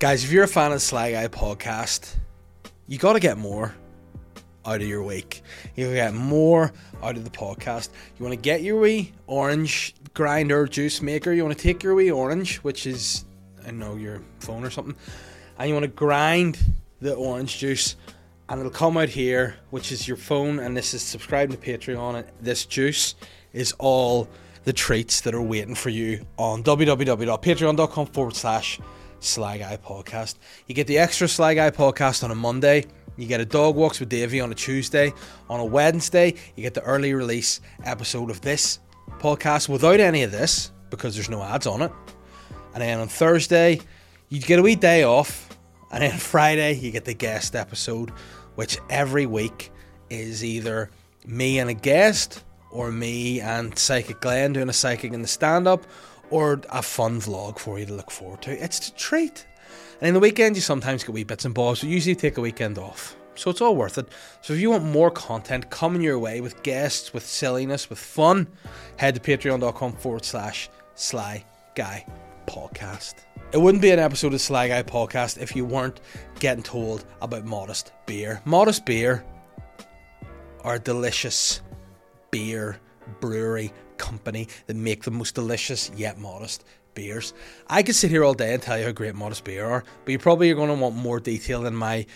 Guys, if you're a fan of the Sly Guy podcast, you got to get more out of your week. You get more out of the podcast. You want to get your wee orange grinder juice maker. You want to take your wee orange, which is, I know, your phone or something, and you want to grind the orange juice, and it'll come out here, which is your phone, and this is subscribing to Patreon. This juice is all the treats that are waiting for you on www.patreon.com forward slash Sly Guy Podcast. You get the extra Sly Guy Podcast on a Monday. You get a dog walks with Davey on a Tuesday. On a Wednesday, you get the early release episode of this podcast without any of this because there's no ads on it. And then on Thursday, you get a wee day off. And then Friday, you get the guest episode, which every week is either me and a guest, or me and Psychic Glenn doing a psychic in the stand up, or a fun vlog for you to look forward to. It's a treat. And in the weekend, you sometimes get wee bits and bobs, but usually take a weekend off. So it's all worth it. So if you want more content coming your way with guests, with silliness, with fun, head to patreon.com forward slash sly guy podcast. It wouldn't be an episode of Sly Guy podcast if you weren't getting told about Modest Beer. Modest Beer are delicious beer brewery company that make the most delicious yet modest beers. I could sit here all day and tell you how great Modest Beer are, but you probably are going to want more detail than my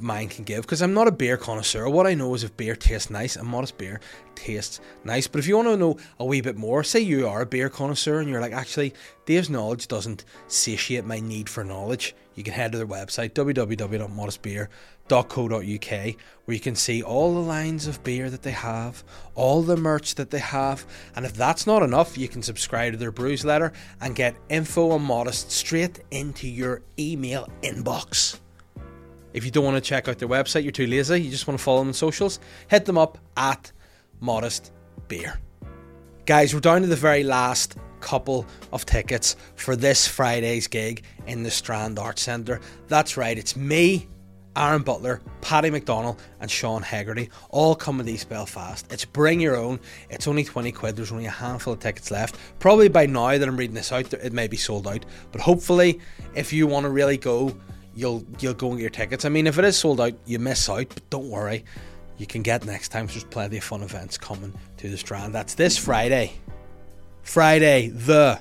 mind can give because I'm not a beer connoisseur. What I know is if beer tastes nice, a modest beer tastes nice. But if you want to know a wee bit more, say you are a beer connoisseur and you're like, actually, Dave's knowledge doesn't satiate my need for knowledge, you can head to their website www.modestbeer.co.uk where you can see all the lines of beer that they have, all the merch that they have, and if that's not enough, you can subscribe to their brews letter and get info on Modest straight into your email inbox. If you don't want to check out their website, you're too lazy, you just want to follow them on socials, hit them up at Modest Beer. Guys, we're down to the very last couple of tickets for this Friday's gig in the Strand Arts Centre. That's right, it's me, Aaron Butler, Paddy McDonnell, and Sean Hegarty all coming to East Belfast. It's bring your own. It's only 20 quid. There's only a handful of tickets left. Probably by now that I'm reading this out, it may be sold out. But hopefully, if you want to really go, you'll you'll go and get your tickets. I mean, if it is sold out, you miss out, but don't worry, you can get next time. There's plenty of fun events coming to the Strand. That's this Friday. Friday, the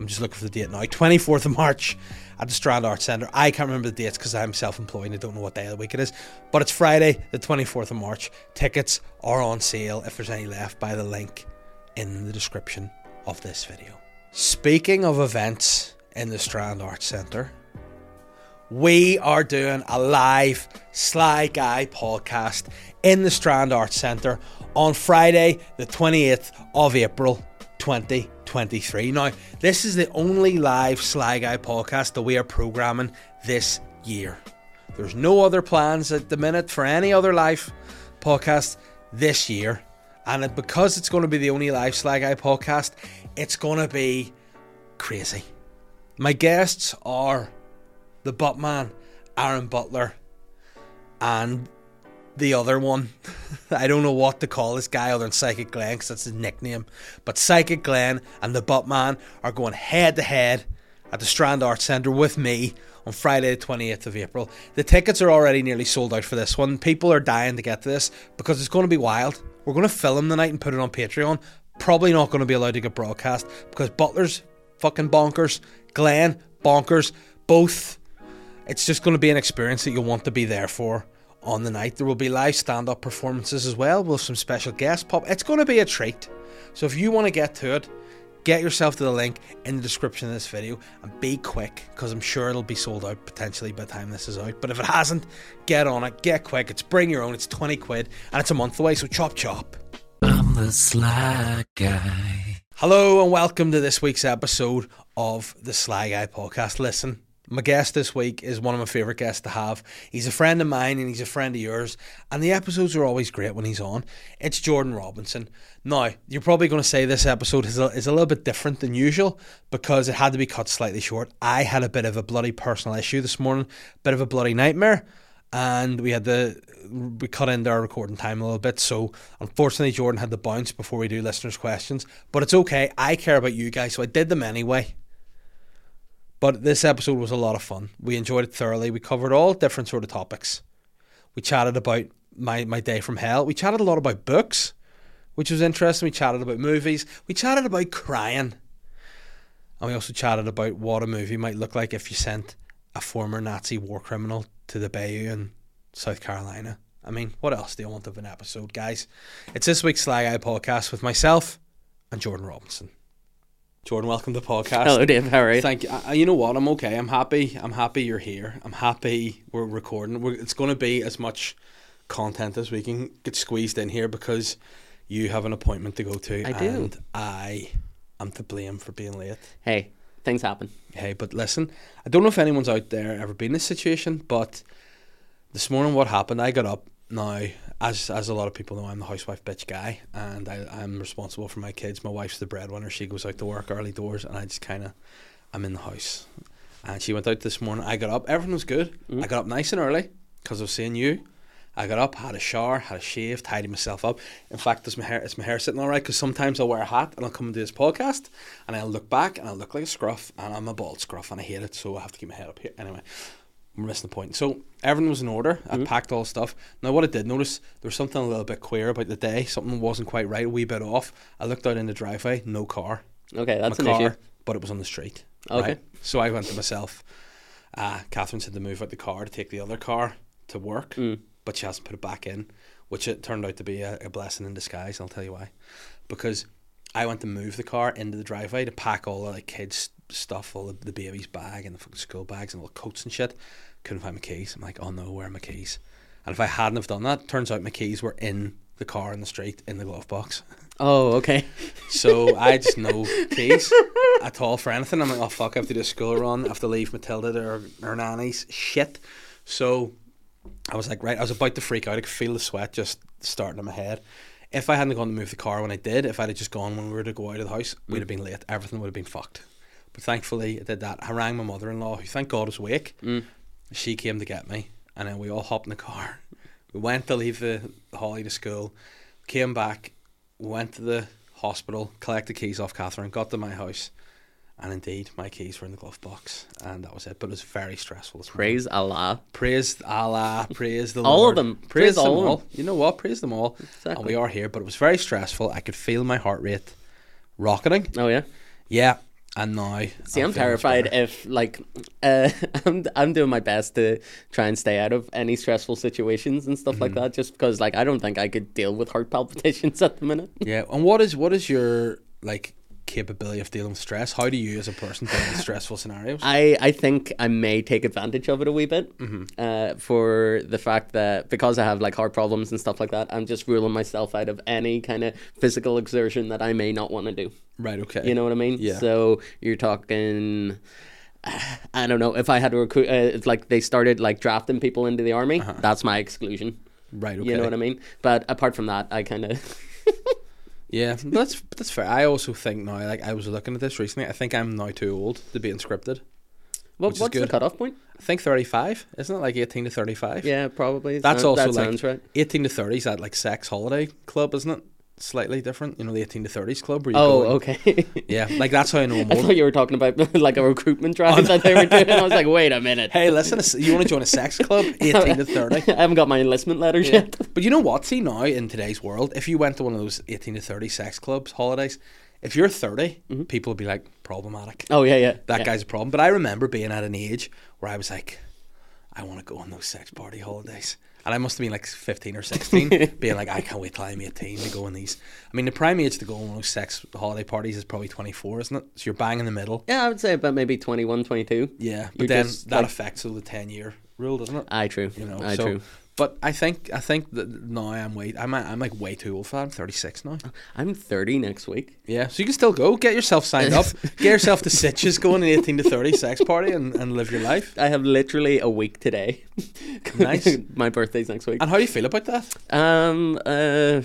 I'm just looking for the date now. 24th of March at the Strand Arts Centre. I can't remember the dates because I'm self-employed and I don't know what day of the week it is. But it's Friday, the 24th of March. Tickets are on sale if there's any left by the link in the description of this video. Speaking of events in the Strand Arts Centre, we are doing a live Sly Guy podcast in the Strand Arts Centre on Friday, the 28th of April 2023. Now, this is the only live Sly Guy podcast that we are programming this year. There's no other plans at the minute for any other live podcast this year. And because it's going to be the only live Sly Guy podcast, it's going to be crazy. My guests are the Buttman, Aaron Butler, and the other one. I don't know what to call this guy other than Psychic Glenn because that's his nickname. But Psychic Glenn and the Buttman are going head to head at the Strand Arts Centre with me on Friday, the 28th of April. The tickets are already nearly sold out for this one. People are dying to get to this because it's going to be wild. We're going to film the night and put it on Patreon. Probably not going to be allowed to get broadcast because Butler's fucking bonkers, Glenn bonkers, both it's just going to be an experience that you'll want to be there for on the night. There will be live stand up performances as well with some special guest pop. It's going to be a treat. So if you want to get to it, get yourself to the link in the description of this video and be quick because I'm sure it'll be sold out potentially by the time this is out. But if it hasn't, get on it, get quick. It's bring your own, it's 20 quid and it's a month away, so chop chop. I'm the Sly Guy. Hello and welcome to this week's episode of the Sly Guy podcast. Listen, my guest this week is one of my favourite guests to have. He's a friend of mine and he's a friend of yours, and the episodes are always great when he's on. It's Jordan Robinson. Now, you're probably going to say this episode is a, is a little bit different than usual because it had to be cut slightly short. I had a bit of a bloody personal issue this morning, bit of a bloody nightmare, and we had to we cut into our recording time a little bit. So unfortunately, Jordan had to bounce before we do listeners' questions, but it's okay. I care about you guys, so I did them anyway. But this episode was a lot of fun. We enjoyed it thoroughly. We covered all different sort of topics. We chatted about my, my day from hell. We chatted a lot about books, which was interesting. We chatted about movies. We chatted about crying. And we also chatted about what a movie might look like if you sent a former Nazi war criminal to the Bayou in South Carolina. I mean, what else do you want of an episode, guys? It's this week's Sly Guy podcast with myself and Jordan Robinson. Jordan, welcome to the podcast. Hello, Dave. How are you? Thank you. I, you know what? I'm okay. I'm happy. I'm happy you're here. I'm happy we're recording. We're, it's going to be as much content as we can get squeezed in here because you have an appointment to go to. I do. And I am to blame for being late. Hey, things happen. Hey, but listen, I don't know if anyone's out there ever been in this situation, but this morning what happened, I got up now, as as a lot of people know, I'm the housewife bitch guy, and I, I'm responsible for my kids. My wife's the breadwinner; she goes out to work early doors, and I just kind of, I'm in the house. And she went out this morning. I got up; everything was good. Mm. I got up nice and early because I was seeing you. I got up, had a shower, had a shave, tidied myself up. In fact, is my hair is my hair sitting all right? Because sometimes I'll wear a hat and I'll come and do this podcast, and I'll look back and I'll look like a scruff, and I'm a bald scruff, and I hate it, so I have to keep my head up here. Anyway, we're missing the point. So everything was in order. I packed all the stuff. Now what I did notice there was something a little bit queer about the day. Something wasn't quite right, a wee bit off. I looked out in the driveway, no car. Okay, that's My an car, issue. but it was on the street. Okay. right? So I went to myself. Uh, Catherine said to move out the car to take the other car to work, Mm. but she hasn't put it back in, which it turned out to be a, a blessing in disguise. I'll tell you why, because I went to move the car into the driveway to pack all the like kids stuff, all the, the baby's bag and the fucking school bags and all the coats and shit. Couldn't find my keys. I'm like, oh no, where are my keys? And if I hadn't have done that, turns out my keys were in the car in the street in the glove box. Oh, okay. So I just no keys at all for anything. I'm like, oh fuck, I have to do a school run. I have to leave Matilda to her, her nanny's shit. So I was like, right, I was about to freak out. I could feel the sweat just starting in my head. If I hadn't gone to move the car when I did, if I'd have just gone when we were to go out of the house, we'd have been late. Everything would have been fucked. But thankfully, I did that. I rang my mother in law, who thank God was awake. Mm. She came to get me, and then we all hopped in the car. We went to leave the, the Holly to school, came back, went to the hospital, collected keys off Catherine, got to my house, and indeed, my keys were in the glove box, and that was it. But it was very stressful. This morning. Praise Allah. Praise Allah, praise the All Lord. of them. Praise, Praise all of all. them. You know what? Praise them all. And we are here, but it was very stressful. I could feel my heart rate rocketing. Oh yeah. Yeah, and now See, I'm terrified if like uh, I'm I'm doing my best to try and stay out of any stressful situations and stuff Mm-hmm. like that. Just because like I don't think I could deal with heart palpitations at the minute. Yeah, and what is what is your like capability of dealing with stress? How do you, as a person, deal with stressful scenarios? I, I think I may take advantage of it a wee bit uh, for the fact that because I have like heart problems and stuff like that, I'm just ruling myself out of any kind of physical exertion that I may not want to do. right. Okay. You know what I mean? Yeah. So you're talking. I don't know if I had to recruit. Uh, it's like they started like drafting people into the army. That's my exclusion. Right. Uh-huh. Okay. You know what I mean? But apart from that, I kind of. Yeah, that's that's fair. I also think now, like I was looking at this recently. I think I'm now too old to be inscripted. Is what's the cutoff point? I think 35, isn't it? Like 18 to 35. Yeah, probably. That's Sound- also that like right. 18 to 30 is that like sex holiday club, isn't it? Slightly different, you know, the 18 to 30s club. Where you Oh, go and- okay. Yeah, like that's how I know I'm I thought you were talking about like a recruitment oh, drive that they were doing. I was like, wait a minute. Hey, listen, you want to join a sex club? 18 to 30. I haven't got my enlistment letters Yeah. yet. But you know what? See now in today's world, if you went to one of those 18 to 30 sex clubs holidays, if you're 30, mm-hmm. people would be like problematic. Oh yeah, yeah. That yeah. guy's a problem. But I remember being at an age where I was like, I want to go on those sex party holidays. And I must have been like 15 or 16, being like, I can't wait till I'm 18 to go on these. I mean, the prime age to go on those sex holiday parties is probably 24, isn't it? So you're bang in the middle. Yeah, I would say about maybe 21, 22. Yeah. But You're then that like- affects the 10 year rule, doesn't it? Aye, true. You know, Aye, so, true. But I think I think that now I'm way I'm I'm like way too old for that. I'm 36 now. I'm 30 next week. Yeah, so you can still go. Get yourself signed up. Get yourself to Sitges, go on an 18 to 30 sex party and, and live your life. I have literally a week today. Nice. My birthday's next week. And how do you feel about that? Um, uh,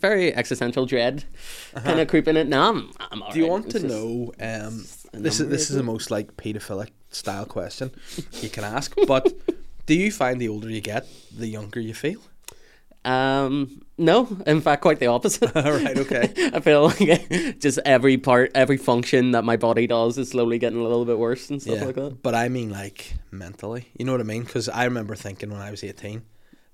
very existential dread, kind of creeping in. No, I'm, I'm Uh-huh. Do you alright. want It's to know? Um, this is this is the most like paedophilic style question you can ask. But do you find the older you get, the younger you feel? Um, no, in fact, quite the opposite. right, okay. I feel like just every part, every function that my body does is slowly getting a little bit worse and stuff Yeah, like that. but I mean like mentally. You know what I mean? Because I remember thinking when I was eighteen,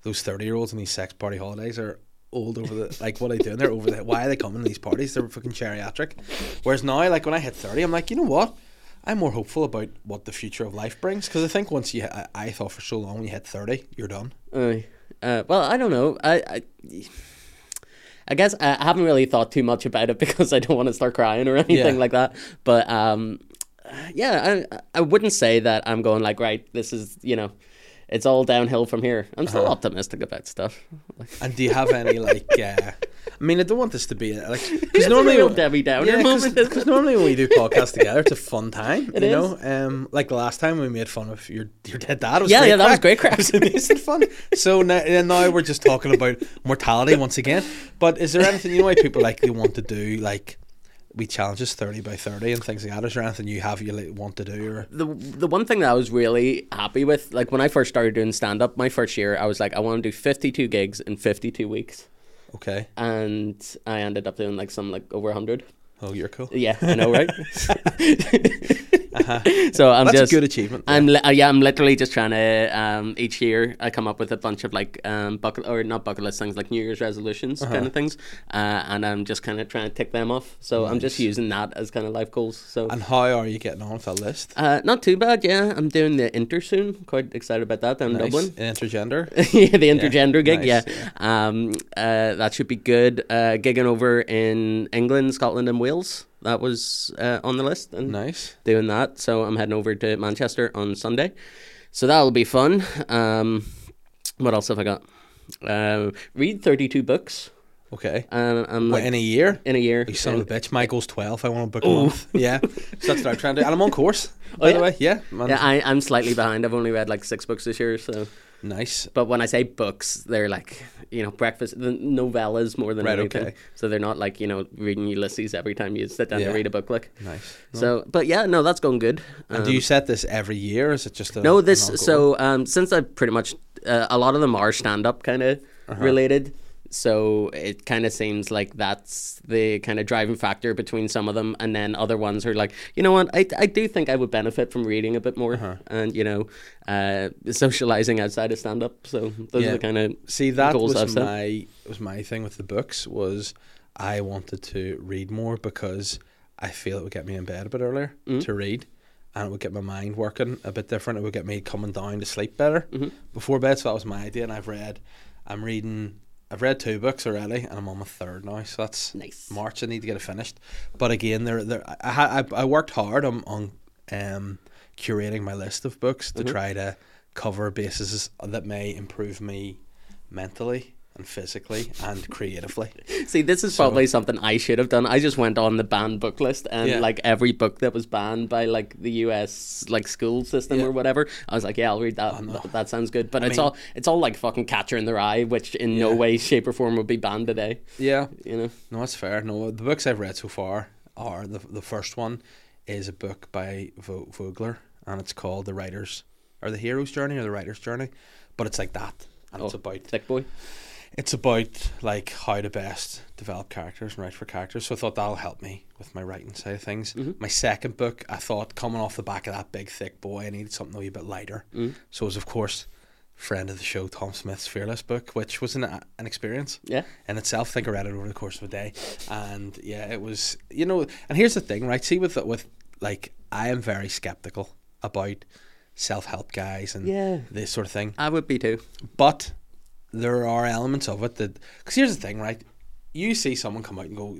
those thirty year olds on these sex party holidays are old over the like what are they doing? They're over the why are they coming to these parties? They're fucking geriatric. Whereas now, like when I hit thirty, I'm like, you know what? I'm more hopeful about what the future of life brings because I think once you, I, I thought for so long when you hit thirty, you're done. Uh, uh, well, I don't know. I, I, I guess I haven't really thought too much about it because I don't want to start crying or anything Yeah. like that. But um, yeah, I, I wouldn't say that I'm going like right. This is you know, it's all downhill from here. I'm still Uh-huh. optimistic about stuff. And do you have any like? Uh, I mean, I don't want this to be like because a normally real Debbie Downer Yeah, moment. because normally when we do podcasts together, it's a fun time. It you is. know, um, like the last time we made fun of your your dead dad. Was Yeah, yeah, that was great crack. It was amazing fun. So now, and now we're just talking about mortality once again. But is there anything you know why people like they want to do like we challenges thirty by thirty and things like that? Is there anything you have you like, want to do or the the one thing that I was really happy with, like when I first started doing stand up, my first year, I was like, I want to do 52 gigs in 52 weeks. Okay? And I ended up doing like some like over 100. Oh, you're cool. Yeah, I know, right? So I'm That's just a good achievement. I'm li- uh, yeah, I'm literally just trying to um, each year I come up with a bunch of like um, bucket or not bucket list things like New Year's resolutions Uh-huh. kind of things, uh, and I'm just kind of trying to tick them off. So I'm just using that as kind of life goals. So and how are you getting on with that list? uh, not too bad. Yeah, I'm doing the inter soon. Quite excited about that in Nice. Dublin. Intergender. yeah, the intergender gig. nice, yeah, Um, uh, that should be good. Uh, gigging over in England, Scotland, and Wales. That was uh, on the list, and Nice. doing that. So I'm heading over to Manchester on Sunday. So that'll be fun. Um, what else have I got? Uh, read 32 books. Okay. And I'm like in a year? in a year. You son of a bitch. My goal's 12. I want to book a month. Yeah. So that's what I'm trying to do. And I'm on course, by Oh, the way. Yeah. Man. Yeah, I, I'm slightly behind. I've only read like six books this year. So, nice. but when I say books, they're like you know breakfast the novellas more than Right, anything. okay. So they're not like you know reading Ulysses every time you sit down Yeah. to read a book. Like Nice. so, but yeah, no, that's going good. And do you set this every year or is it just a. No, this so um, since I pretty much uh, a lot of them are stand up kind of Uh-huh. related. So it kind of seems like that's the kind of driving factor between some of them, and then other ones are like, you know what, I, I do think I would benefit from reading a bit more, Uh-huh. and you know, uh, socializing outside of stand up. So those Yeah. are the kind of See, that goals I've was set. my was my thing with the books was I wanted to read more because I feel it would get me in bed a bit earlier Mm. to read, and it would get my mind working a bit different. It would get me coming down to sleep better Mm-hmm. before bed. So that was my idea, and I've read. I'm reading. I've read two books already, and I'm on my third now. So that's Nice. March. I need to get it finished. But again, there, there. I, I, I worked hard on on um, curating my list of books to Mhm. try to cover bases that may improve me mentally and physically and creatively. See, this is So- probably something I should have done. I just went on the banned book list and Yeah. like every book that was banned by like the US like school system Yeah. or whatever, I was like, yeah, I'll read that. That, that sounds good. But I it's mean- all it's all like fucking Catcher in the Rye, which in no way, shape, or form would be banned today. Yeah, You know, no, that's fair. No, the books I've read so far are the the first one is a book by Vo- Vogler, and it's called The Writer's or the Hero's Journey or the Writer's Journey, but it's like that, and it's Oh. about thick boy. It's about like how to best develop characters and write for characters. So I thought that'll help me with my writing side of things. Mhm. My second book, I thought coming off the back of that big thick boy, I needed something a wee bit lighter. Mm. So it was of course friend of the show Tom Smith's Fearless book, which was an an experience Yeah. in itself. I think I read it over the course of a day, and yeah, it was you know. And here's the thing, right? See with with like I am very skeptical about self help guys and Yeah. this sort of thing. I would be too. But there are elements of it that because here's the thing, right? You see someone come out and go,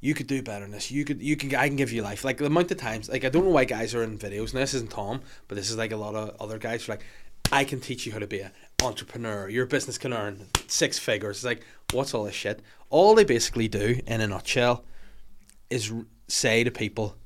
"You could do better than this. You could, you can, I can give you life." Like the amount of times, like I don't know why guys are in videos, and this isn't Tom, but this is like a lot of other guys who are like, "I can teach you how to be an entrepreneur. Your business can earn six figures." It's like, what's all this shit? All they basically do, in a nutshell, is say to people,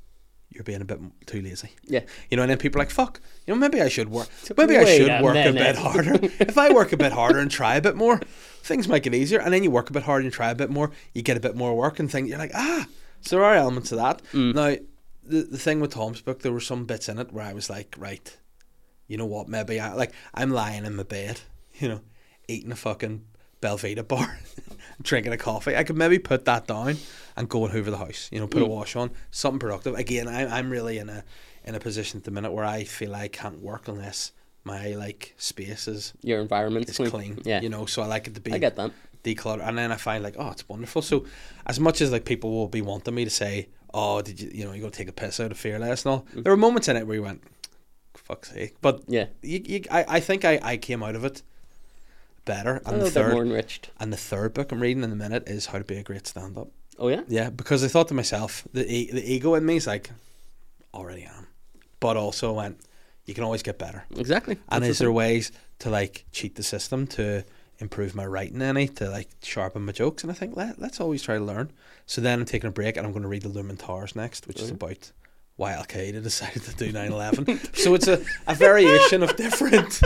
"You're being a bit too lazy." Yeah. You know, and then people are like, fuck, you know, maybe I should work. Maybe I should work a bit harder. if I work a bit harder and try a bit more, things might get easier. And then you work a bit harder and try a bit more, you get a bit more work and things. You're like, ah. So there are elements of that. Mm. Now, the, the thing with Tom's book, there were some bits in it where I was like, right, you know what, maybe I, like, I'm lying in my bed, you know, eating a fucking Belvita bar, drinking a coffee. I could maybe put that down and go and hoover the house. You know, put a wash on, something productive. Again, I, I'm really in a in a position at the minute where I feel I can't work unless my like space is Your environment is clean. clean. Yeah, you know, so I like it to be I get that. declutter and then I find like oh it's wonderful so as much as like people will be wanting me to say oh did you you know you to take a piss out of fearless and all Mm-hmm. there were moments in it where you went fuck's sake but Yeah, you, you, I, I think I, I came out of it better and the bit more third enriched. and the third book I'm reading in the minute is how to be a great stand up Oh yeah, yeah because I thought to myself the e- the ego in me is like already am but also went you can always get better exactly. and That's is the there ways to like cheat the system to improve my writing any to like sharpen my jokes? And I think let, let's always try to learn. So then I'm taking a break and I'm going to read the Looming Towers next, which oh, is Okay. about why Al Qaeda decided to do 9/11. so it's a, a variation of different,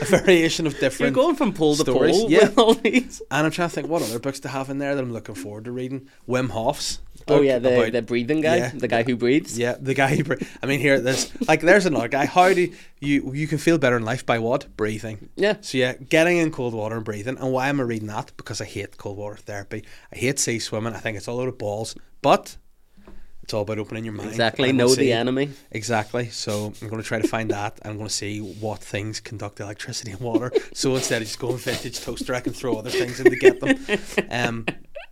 a variation of different. You're going from pole to stories. pole Yeah. with all these. And I'm trying to think what other books to have in there that I'm looking forward to reading. Wim Hof's. Oh yeah, the about- the breathing guy, Yeah. the guy who breathes. yeah, the guy. Who, bre- I mean, here, there's like, there's another guy. How do you you can feel better in life by what? Breathing. Yeah. So yeah, getting in cold water and breathing. And why am I reading that? Because I hate cold water therapy. I hate sea swimming. I think it's all out of balls. But it's all about opening your mind. Exactly. Know gonna the enemy. Exactly. So I'm going to try to find that. I'm going to see what things conduct electricity and water. so instead of just going vintage toaster, I can throw other things in to get them. Um,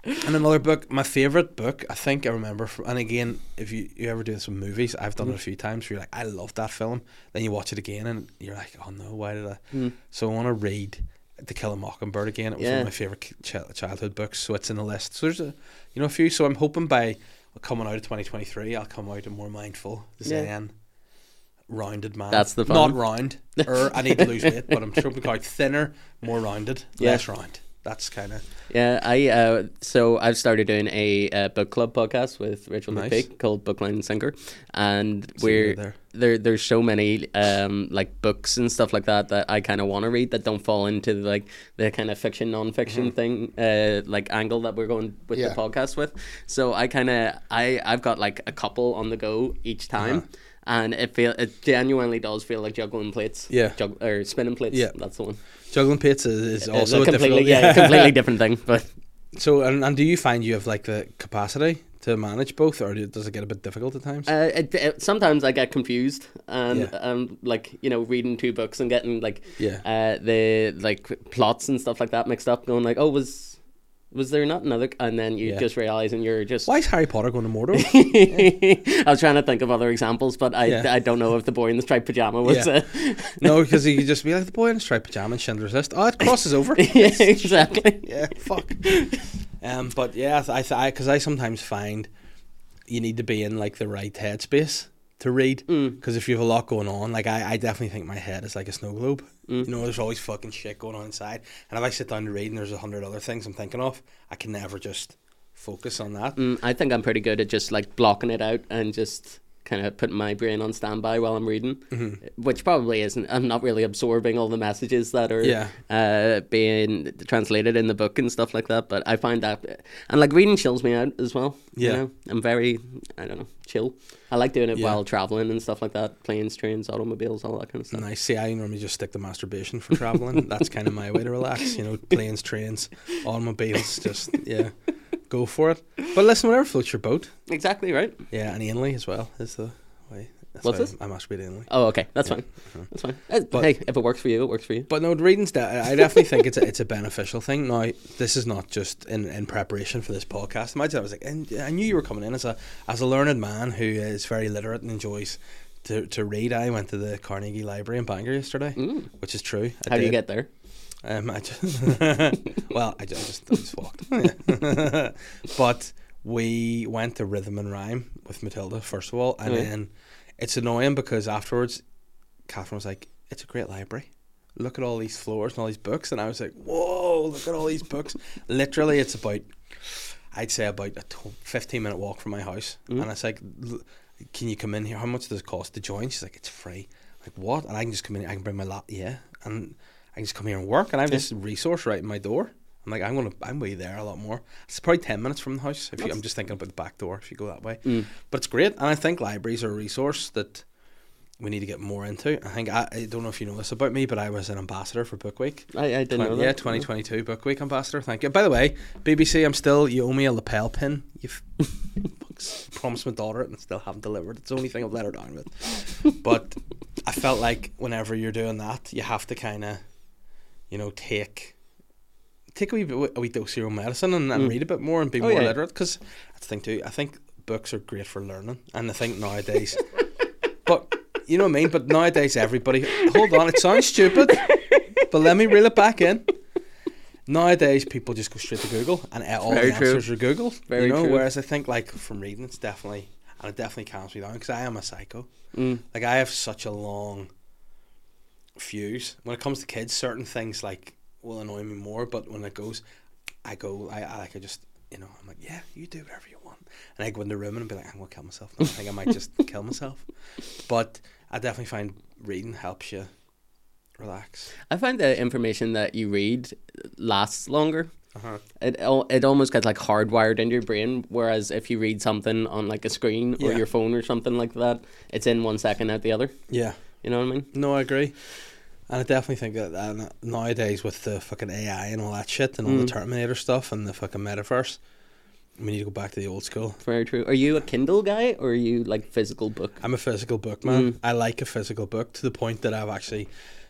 and another book, my favorite book, I think I remember. From, and again, if you, you ever do this with movies, I've done it a few times. Where you're like, I love that film. Then you watch it again, and you're like, oh no, why did I? Mm. So I want to read To Kill a Mockingbird again. It was one of my favorite ch- childhood books, so it's in the list. So there's a, you know, a few. So I'm hoping by coming out of 2023, I'll come out a more mindful, Yeah. zen, rounded man. That's the fun. Not round. Or er, I need to lose weight, but I'm trying out thinner, more rounded, Yeah. less round. That's kind of Yeah, I uh, so I've started doing a uh, book club podcast with Rachel Nice. McPeak called Bookline and Sinker, and you we're there. there. There's so many um like books and stuff like that that I kind of want to read that don't fall into like the kind of fiction non-fiction thing uh like angle that we're going with Yeah. the podcast with. So I kind of I I've got like a couple on the go each time. And it feel it genuinely does feel like juggling plates. Yeah. Jug- or spinning plates. Yeah. that's the one. juggling pizza is It's also a completely difficult. yeah, completely different thing. But So and, and do you find you have like the capacity to manage both, or does it get a bit difficult at times? Uh, it, it, sometimes I get confused and Yeah. um like you know reading two books and getting like Yeah. uh the like plots and stuff like that mixed up going like oh was was there not another and then you Yeah. just and you're just Why is Harry Potter going to Mordor? I was trying to think of other examples but I Yeah. I don't know if the boy in the striped pajama was Yeah. uh, no, because he could just be like the boy in the striped pajama and Schindler's List. Oh, it crosses over. yeah exactly yeah, fuck. Um, but yeah, I th- I because I sometimes find you need to be in like the right headspace to read. Mm. Because if you have a lot going on, like I, I definitely think my head is like a snow globe. Mm. You know, there's always fucking shit going on inside. And if I sit down to read and there's a hundred other things I'm thinking of, I can never just focus on that. mm, I think I'm pretty good at just like blocking it out and just kind of putting my brain on standby while I'm reading, Mm-hmm. which probably isn't. I'm not really absorbing all the messages that are Yeah. uh, being translated in the book and stuff like that. But I find that, and like reading chills me out as well. you Yeah. know? I'm very, I don't know, chill. I like doing it Yeah. while traveling and stuff like that, planes, trains, automobiles, all that kind of stuff. Nice. See, I normally just stick to masturbation for traveling. That's kind of my way to relax. You know, planes, trains, automobiles. Just yeah, go for it. But listen, whatever floats your boat. Exactly right. Yeah, and anally as well is the way. That's What's this? I masturbate anally. Oh, okay, that's Yeah. fine. That's fine. But- hey, if it works for you, it works for you. But no, reading's. De- I definitely think it's a, it's a beneficial thing. Now, this is not just in, in preparation for this podcast. Imagine I was like, and I knew you were coming in as a as a learned man who is very literate and enjoys to, to read. I went to the Carnegie Library in Bangor yesterday, Mm. which is true. I How do you get there? Um, I just, well, I just, I just, walked. but we went to Rhythm and Rhyme with Matilda first of all, and Oh, then it's annoying because afterwards, Catherine was like, "It's a great library. Look at all these floors and all these books," and I was like, "Whoa, look at all these books!" Literally, it's about, I'd say about a fifteen minute walk from my house, Mhm. and it's like, "Can you come in here? How much does it cost to join?" She's like, "It's free." Like what? And I can just come in. I can bring my lap. Yeah, and I just come here and work, and I have this resource right in my door. I'm like, I'm gonna, I'm way there a lot more. It's probably ten minutes from the house. If you, I'm just thinking about the back door. If you go that way, Mm. but it's great, and I think libraries are a resource that we need to get more into. I think I, I don't know if you know this about me, but I was an ambassador for Book Week. I, I didn't know Twen- that. yeah, 2022 Book Week ambassador. Thank you. By the way, BBC, I'm still. You owe me a lapel pin. You've promised my daughter it and still haven't delivered. It's the only thing I've let her down with. But I felt like whenever you're doing that, you have to kind of, you know, take take a wee, bit, a wee dose of your own medicine and, and Mm. read a bit more and be Oh, more yeah. literate. Because that's the thing too. I think books are great for learning, and I think nowadays, but you know what I mean. But nowadays, everybody hold on. It sounds stupid, but let me reel it back in. Nowadays, people just go straight to Google, and all Very the true. answers are Google. Very you know, true. whereas I think like from reading, it's definitely and it definitely calms me down because I am a psycho. Mm. Like I have such a long fuse when it comes to kids. Certain things like will annoy me more, but when it goes, I go. I, I like I just you know I'm like yeah, you do whatever you want, and I go in the room and be like I'm gonna kill myself. I think I might just kill myself, but I definitely find reading helps you relax. I find the information that you read lasts longer. Uh-huh. It it almost gets like hardwired into your brain. Whereas if you read something on like a screen or Yeah. your phone or something like that, it's in one second out the other. Yeah. You know what I mean? No, I agree. And I definitely think that uh, nowadays with the fucking AI and all that shit and all the Mm. Terminator stuff and the fucking metaverse, we need to go back to the old school. Very true. Are you a Kindle guy or are you like physical book? I'm a physical book man. Mm. I like a physical book to the point that I've actually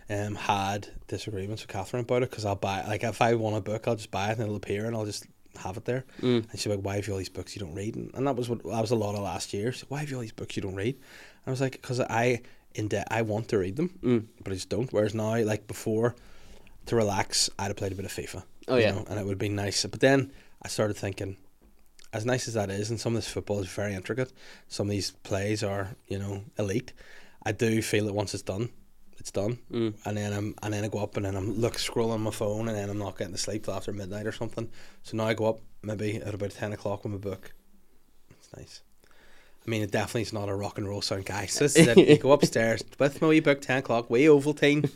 um, had disagreements with Catherine about it because I'll buy like if I want a book, I'll just buy it and it'll appear and I'll just have it there. Mm. And she's like, "Why have you all these books you don't read?" And, and that was what that was a lot of last year. Like, Why have you all these books you don't read? And I was like, "Because I in debt, I want to read them, Mm. but I just don't." Whereas now, like before, to relax, I'd have played a bit of FIFA. Oh, yeah. know, and it would be nice. But then I started thinking, as nice as that is, and some of this football is very intricate. Some of these plays are, you know, elite. I do feel that once it's done, it's done, Mm. and then I'm and then I go up and then I'm look scrolling my phone, and then I'm not getting to sleep till after midnight or something. So now I go up maybe at about ten o'clock with my book. It's nice. I mean, it definitely is not a rock and roll sound, guys. This is it. You go upstairs with my wee book, ten o'clock, wee Ovaltine,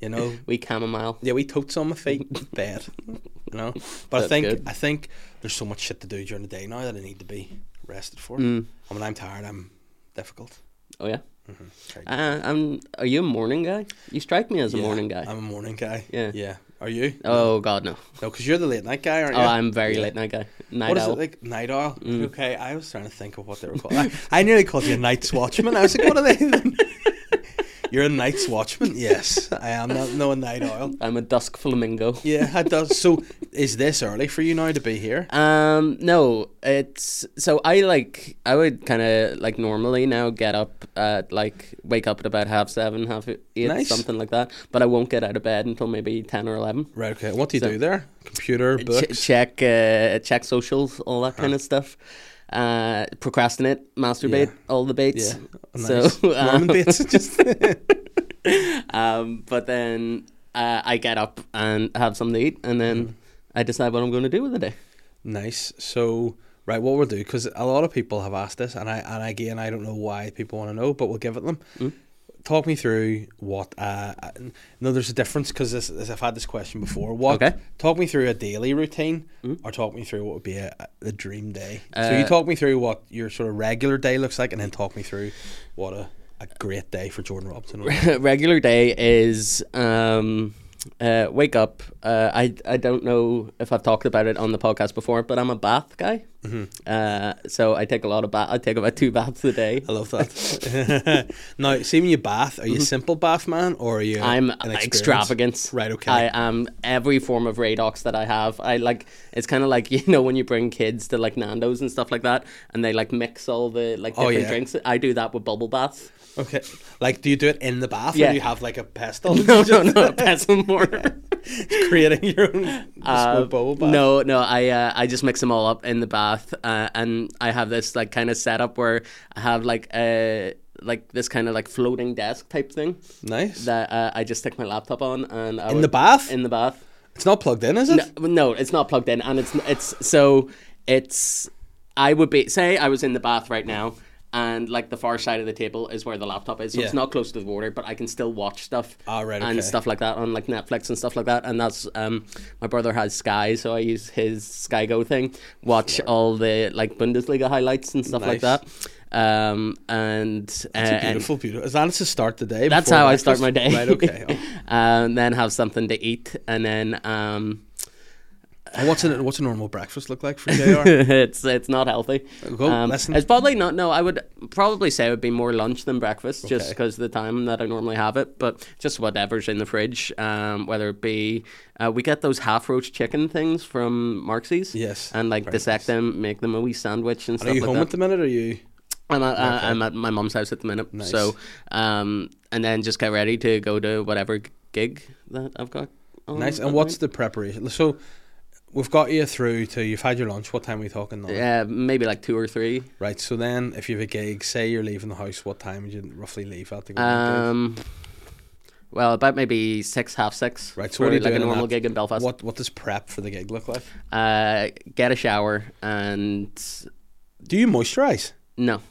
you know, We chamomile. yeah, we totes on my feet, bed, you know. But I think good. I think there's so much shit to do during the day now that I need to be rested for. Mm. And when I'm tired, I'm difficult. Oh yeah. Okay. Uh, I'm. Are you a morning guy? You strike me as a Yeah, morning guy. I'm a morning guy. Yeah. yeah. Are you? oh God, no. no, because you're the late night guy, aren't Oh, you? I'm very late night guy. Night What is owl. it like? Night owl. Mm. Okay, I was trying to think of what they were called. I, I nearly called you a night's watchman. I was like, what are they? You're a night's watchman. Yes, I am. Not no a night owl. I'm a dusk flamingo. Yeah, it does. So, is this early for you now to be here? Um, no, it's so I like I would kind of like normally now get up at like wake up at about half seven, half eight, Nice. something like that. But I won't get out of bed until maybe ten or eleven. Right. Okay. What do you So- do there? Computer, Ch- books. check uh, check socials, all that kind of stuff. Uh, procrastinate, masturbate, Yeah. all the baits. Yeah. So, Nice. Norman um, Bates. Just um, but then uh, I get up and have something to eat, and then Mm. I decide what I'm going to do with the day. nice. So, right, what we'll do because a lot of people have asked this, and I and again I don't know why people want to know, but we'll give it them. Mm. Talk me through what. Uh, uh, no, there's a difference because this, this, I've had this question before. What? Okay. Talk me through a daily routine, Mm. or talk me through what would be a, a dream day. so you Uh, talk me through what your sort of regular day looks like, and then talk me through what a, a great day for Jordan Robinson. regular day is um, uh, wake up. Uh, I I don't know if I've talked about it on the podcast before, but I'm a bath guy. Mm-hmm. Uh, so I take a lot of bath. I take about two baths a day. I love that. now, see when you bath, are you a simple bath man or are you? Mm-hmm. I'm extravagant. Right. Okay. I am every form of Radox that I have. I like. It's kind of like you know when you bring kids to like Nando's and stuff like that, and they like mix all the like Oh, different yeah. drinks. I do that with bubble baths. Okay. Like, do you do it in the bath, or Yeah. do you have like a pestle? No, no, no, pencil mortar. creating your own Uh, bubble bath. No, no, I uh, I just mix them all up in the bath, uh, and I have this like kind of setup where I have like a like this kind of like floating desk type thing Nice. that uh, I just stick my laptop on, and I in would- the bath? in the bath. it's not plugged in, is it? No, no, it's not plugged in, and it's it's so it's I would be say I was in the bath right now. And like the far side of the table is where the laptop is, so it's not close to the water, but I can still watch stuff Ah, right, and okay. stuff like that on like Netflix and stuff like that. And that's um, my brother has Sky, so I use his Sky Go thing, watch all the like Bundesliga highlights and stuff like that. Um, and uh, a beautiful, beautiful. Is that to start the day? that's how I start my day. Right. Okay. Oh. and then have something to eat, and then um, What's a what's a normal breakfast look like for Jr? it's it's not healthy. Go, Um, listen. it's probably not. No, I would probably say it would be more lunch than breakfast, just because of the time that I normally have it. But just whatever's in the fridge, um, whether it be uh, we get those half roast chicken things from Marxies, Yes, and like dissect nice. them, make them a wee sandwich and And stuff are you like home that. at the minute? Or are you? I'm at, uh, I'm at my mum's house at the minute, Nice. so um, and then just get ready to go to whatever gig that I've got. on Nice. And what's night. the preparation? So we've got you through to you've had your lunch. What time are we talking now? Yeah, maybe like two or three. Right. So then, if you have a gig, say you're leaving the house, what time would you roughly leave at to go the gig? Um, well, about maybe six, half six. Right, so what are you like a normal gig in Belfast? What what does prep for the gig look like? Uh, get a shower and Do you moisturize? no,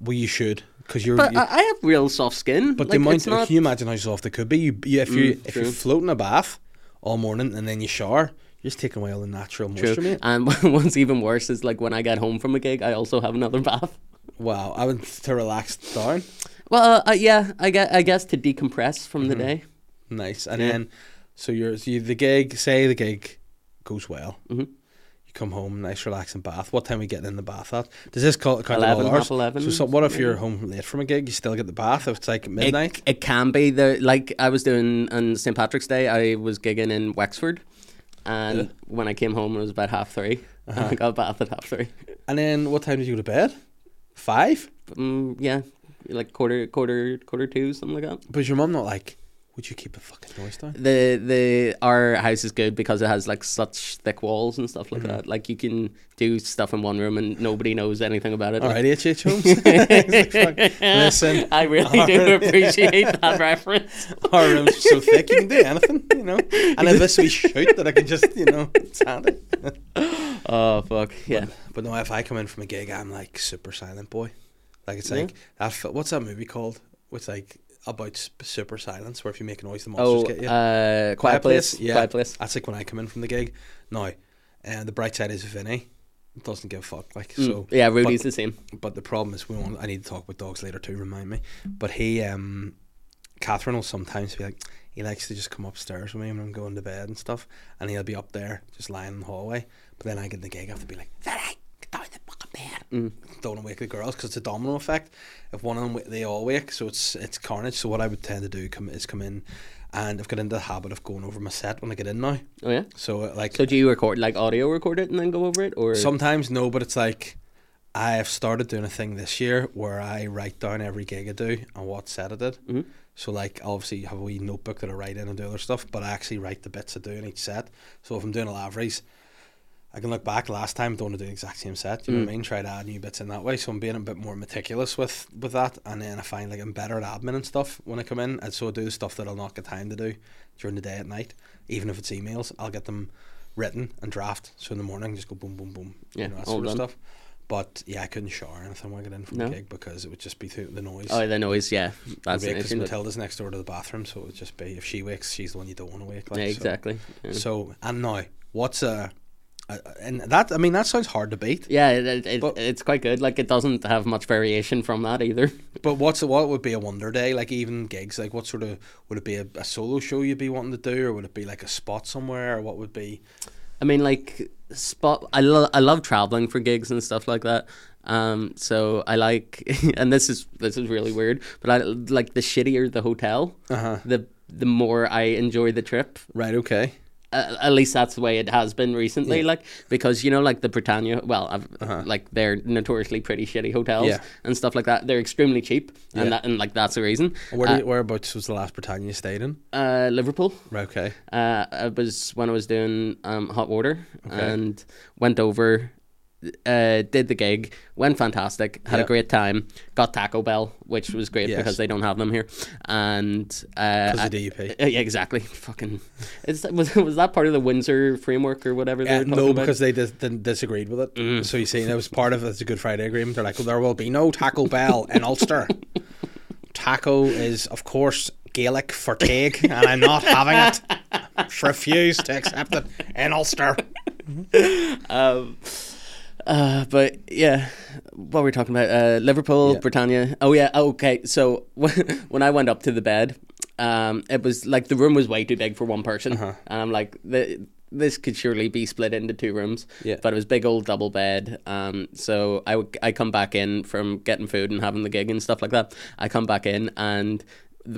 Well, you should because you're. but you- I, have real soft skin. but like, the amount, not. can you imagine how soft it could be? You, you if you Mm, if you're true. floating a bath all morning and then you shower, you're just taking away all the natural moisture, True. mate. And what's even worse is like when I get home from a gig, I also have another bath. Wow, I went to relax down. Well, uh, yeah, I guess, I guess to decompress from the Mm-hmm. day. Nice, and Yeah. then so you're so you, the gig. Say the gig goes well. Mhm. You come home, nice relaxing bath. What time are we getting in the bath at? Does this call, count 11, all hours? half 11, So, so what if you're home late from a gig? You still get the bath if it's like midnight. It, it can be the like I was doing on St Patrick's Day. I was gigging in Wexford, and Yeah. Uh-huh. when I came home, it was about half 3 And I got a bath at half three. and then what time did you go to bed? Five. Um, yeah, like quarter, quarter, quarter two, something like that. But is your mum not like? Would you keep the fucking noise down? The the our house is good because it has like such thick walls and stuff Mm-hmm. like that. Like you can do stuff in one room and nobody knows anything about it. All Like- right, H.H. Holmes. It's like, fuck, Listen, I really do appreciate that reference. our room's so thick you can do anything, you know. And then this wee chute that I can just, you know, it's handy. Oh fuck yeah! But no, if I come in from a gig, I'm like super silent boy. Like it's Yeah. like that. What's that movie called? It's like about super silence, where if you make a noise, the Oh, monsters get you. uh, quiet place. Yeah, Quiet place. That's like when I come in from the gig. Now, and the bright side is Vinny doesn't give a fuck. Like Mm, so, yeah, Rudy's the same. but the problem is we want. I need to talk about dogs later too. Remind me. But he, um, Catherine will sometimes be like, he likes to just come upstairs with me when I'm going to bed and stuff, and he'll be up there just lying in the hallway. But then I get in the gig, I have to be like, Vinny, get down the bed. Mm. Don't wake the girls because it's a domino effect. If one of them, they all wake, so it's it's carnage. So what I would tend to do come is come in, and I've got into the habit of going over my set when I get in now. Oh yeah. So uh, like So do you record like audio record it and then go over it, or Sometimes no, but it's like I have started doing a thing this year where I write down every gig I do and what set I did. Mhm. So like obviously you have a wee notebook that I write in and do other stuff, but I actually write the bits I do in each set. So if I'm doing a Laveries, I can look back last time, don't want to do the exact same set. You know what I Mm. mean? Try to add new bits in that way. So I'm being a bit more meticulous with with that, and then I find like I'm better at admin and stuff when I come in, and so I do the stuff that I'll not get time to do during the day at night. Even if it's emails, I'll get them written and draft. So in the morning, just go boom, boom, boom. Yeah, you know, that all sort of done. stuff. But yeah, I couldn't shower or anything when I get in from No? the gig because it would just be through the noise. oh the noise? Yeah, that's an because Matilda's next door to the bathroom, so it would just be if she wakes, she's the one you don't want to wake. Like, Yeah, so- exactly. Yeah. So, and now, what's a, and that I mean that sounds hard to beat. Yeah, it, it, But- it's quite good. Like it doesn't have much variation from that either. But what's what would be a wonder day? Like even gigs, like what sort of would it be a, a solo show you'd be wanting to do, or would it be like a spot somewhere, or what would be? I mean, like spot. I love I love traveling for gigs and stuff like that. Um, so I like, and this is this is really weird, but I like the shittier the hotel, Uh huh. the the more I enjoy the trip. Right. Okay. Uh, at least that's the way it has been recently. Yeah. Like because you know, like the Britannia. Well, I've, Uh-huh. like they're notoriously pretty shitty hotels Yeah. and stuff like that. They're extremely cheap, Yeah. and that and like that's the reason. Where Uh, did, whereabouts was the last Britannia you stayed in? uh, Liverpool. Okay. Uh, it was when I was doing um, hot water Okay. and went over, uh, did the gig, went fantastic, had Yeah. a great time, got Taco Bell, which was great Yes. because they don't have them here, and uh, Because I- uh, yeah, exactly. Fucking, is that, was was that part of the Windsor framework or whatever? They Uh, were no, about? because they dis- disagreed with it. Mm. So you see, that was part of it's a Good Friday agreement. They're like, well, there will be no Taco Bell in Ulster. Taco is, of course, Gaelic for take, and I'm not having it. Refuse to accept it in Ulster. um, uh, but yeah, what were we talking about? Uh, Liverpool, Yeah. Britannia. Oh yeah. Oh, okay. So when I went up to the bed, um, it was like the room was way too big for one person, Uh-huh. and I'm like, the, this could surely be split into two rooms. Yeah. But it was big old double bed. Um, so I would- I come back in from getting food and having the gig and stuff like that. I come back in and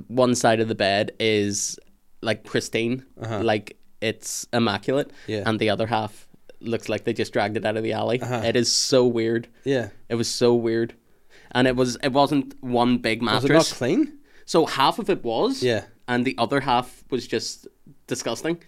one side of the bed is like pristine, like it's immaculate, Uh-huh. Yeah. and the other half looks like they just dragged it out of the alley. Uh-huh. It is so weird. Yeah. It was so weird, and it was it wasn't one big mattress. Was it not clean? so half of it was, Yeah. and the other half was just disgusting.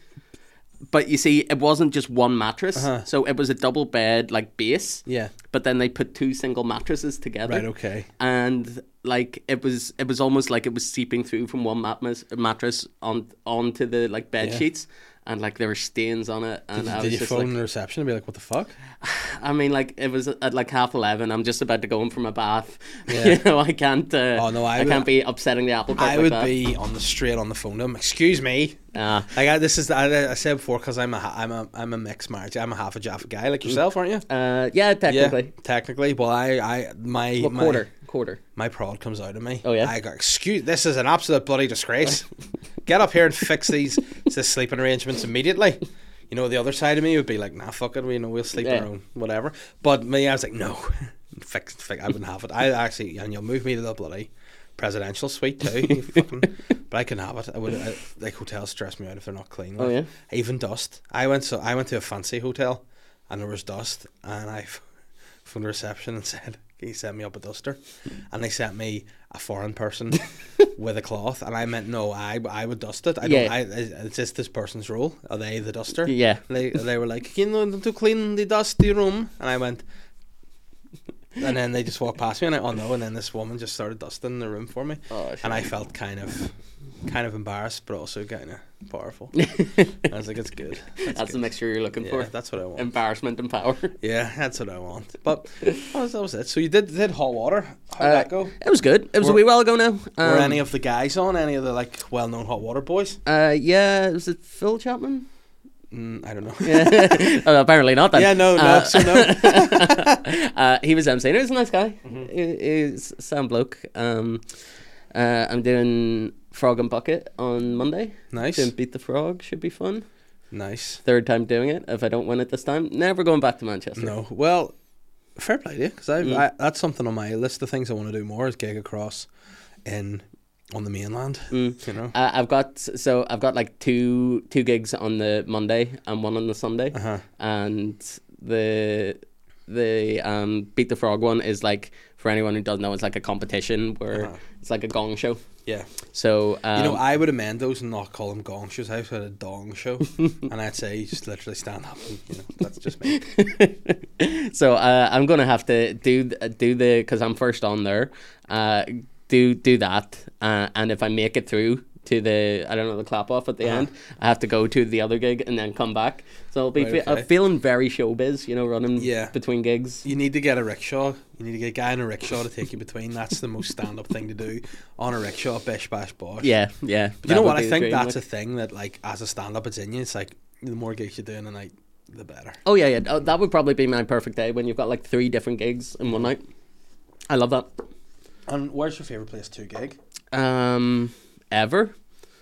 But you see, it wasn't just one mattress. Uh-huh. So it was a double bed like base. Yeah. But then they put two single mattresses together. Right. Okay. And like it was, it was almost like it was seeping through from one mattress mattress on onto the like bed Yeah. sheets, and like there were stains on it. And I Did was you just phone like, the reception and be like, "What the fuck"? I mean, like it was at like half eleven. I'm just about to go in from a bath. Yeah. you know, I can't. Uh, Oh, no, I I, would- can't be upsetting the apple cart I like would that. be on the straight on the phone to him. Excuse me. Uh, Like I, this is I, I said before because I'm a I'm a I'm a mixed marriage. I'm a half a Jaffa guy like yourself, aren't you? uh, yeah, technically. Yeah, technically. Well, I I my What my, quarter? Quarter. my prod comes out of me. Oh, yeah? I go, excuse. This is an absolute bloody disgrace. Get up here and fix these this sleeping arrangements immediately. You know, the other side of me would be like, nah, fuck it, we know we'll sleep Yeah. our own, whatever. But me, I was like, no, fix, fix. I wouldn't have it. I actually, and you'll move me to the bloody presidential suite too. fucking, but I can have it. I would I, like hotels stress me out if they're not clean. Oh, yeah? even dust. I went so I went to a fancy hotel, and there was dust, and I phoned the reception and said, "Can you send me up a duster?" And they sent me a foreign person with a cloth, and I meant no, I I would dust it. I Yeah. don't. I, is this this person's role? Are they the duster? Yeah. They they were like, you know, to clean the dusty room, and I went. And then they just walked past me, and I oh no! And then this woman just started dusting the room for me, Oh, and I felt kind of, kind of embarrassed, but also kind of powerful. I was like, it's good. That's, good. the mixture you're looking Yeah, for. that's what I want. Embarrassment and power. yeah, that's what I want. But that was, that was it. So you did did hot water. How'd Uh, that go? It was good. It was a wee while ago now. Were Um, any of the guys on? Any of the like well known hot water boys? Uh, yeah, was it Phil Chapman? Mm, I don't know. Oh, apparently not. Then. yeah, no, no, Uh, so no. uh, he was emceeing. He was a nice guy. Mm-hmm. He, he's sound bloke. Um, uh, I'm doing Frog and Bucket on Monday. Nice, Doing Beat the Frog should be fun. nice. Third time doing it. If I don't win it this time, never going back to Manchester. No, well, fair play to you because Mm. I that's something on my list of things I want to do more is gig across in on the mainland. Mm. You know. Uh, I've got so I've got like two two gigs on the Monday and one on the Sunday, Uh huh. and the the um beat the frog one is like for anyone who doesn't know it's like a competition where Uh-huh. it's like a gong show. Yeah. So um, You know, I would amend those and not call them gong shows. I would have a dong show, and I'd say you just literally stand up and you know that's just me. so uh, I'm gonna have to do do the because I'm first on there. Uh, do do that, uh, and if I make it through to the I don't know the clap off at the Uh-huh. end, I have to go to the other gig and then come back. So I'll be Right, fe- I'm okay. feeling very showbiz, you know, running Yeah. between gigs. You need to get a rickshaw. You need to get a guy in a rickshaw to take you between. That's the most stand up thing to do on a rickshaw. Bish bash bosh. Yeah, yeah. But you know what? I think that's a thing that like as a stand up, it's in you. It's like the more gigs you do in a night, the better. Oh yeah, yeah. Oh, that would probably be my perfect day when you've got like three different gigs in one night. I love that. And where's your favorite place to gig? Um, ever?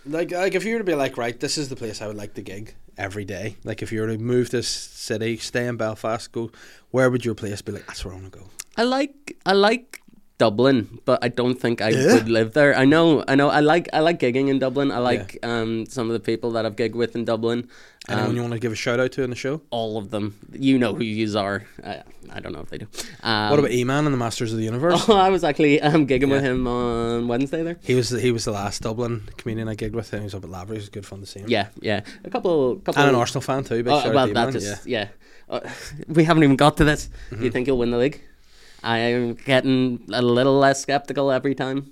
Like, like if you were to be like, right, this is the place I would like to gig every day. Like, if you were to move this city, stay in Belfast, go, where would your place be? Like, that's where I want to go. I like I like Dublin, but I don't think I Yeah? would live there. I know, I know. I like I like gigging in Dublin. I like um some of the people that I've gigged with in Dublin. Anyone Um, you want to give a shout out to in the show? all of them. You know who yous are. I, I don't know if they do. Um, what about E-Man and the Masters of the Universe? Oh, I was actually um, gigging with him on Wednesday there. He was the, he was the last Dublin comedian I gigged with. He was up at Lavery. It was good fun to see him. Yeah, yeah. A couple, couple. and an Arsenal fan too. Big Oh, well, that just yeah. Uh, we haven't even got to this. Mm-hmm. you think you'll win the league? I am getting a little less skeptical every time.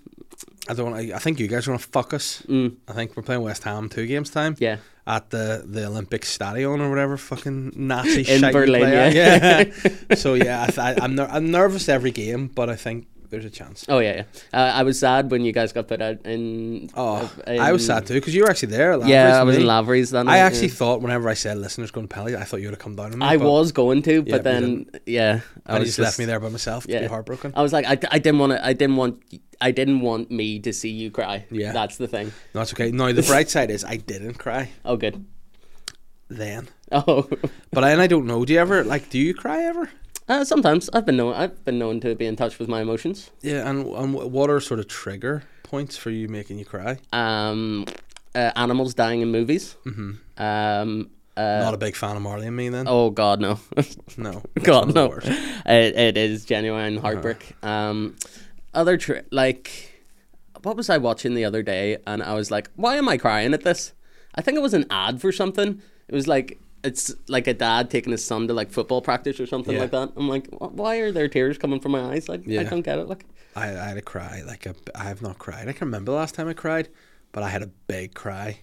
I don't. I, I think you guys are gonna fuck us. Mm, I think we're playing West Ham two games time. yeah. at the the Olympic Stadion or whatever fucking Nazi In Berlin, yeah. yeah. so yeah, I th- I'm ner- I'm nervous every game, but I think there's a chance. Oh yeah, yeah. Uh, I was sad when you guys got put out in. Oh, uh, I was sad too because you were actually there. Yeah, I was in. Lavery's then. I yeah. actually thought whenever I said listeners going to penalty, I thought you would have come down on me. I was going to, but Yeah, then yeah, I And you was just, left me there by myself to yeah. be heartbroken. I was like, I, I didn't want to. I didn't want. I didn't want me to see you cry. Yeah. that's the thing. No, it's okay. No, the bright side is I didn't cry Oh, good. then. Oh, But I, and I don't know. Do you ever like? Do you cry ever? Uh, sometimes I've been known. I've been known to be in touch with my emotions. Yeah. And and what are sort of trigger points for you making you cry? Um, uh, animals dying in movies. Mm-hmm. Um. Uh, Not a big fan of Marley and Me then. oh God, no. no. God no, of the worst. it, it is genuine heartbreak. Um, other tri- like, what was I watching the other day? And I was like, why am I crying at this? I think it was an ad for something. It was like it's like a dad taking his son to like football practice or something Yeah. like that. I'm like, why are there tears coming from my eyes? Like, I don't get it. Like, I, I had a cry. Like a, I have not cried. I can't remember the last time I cried, but I had a big cry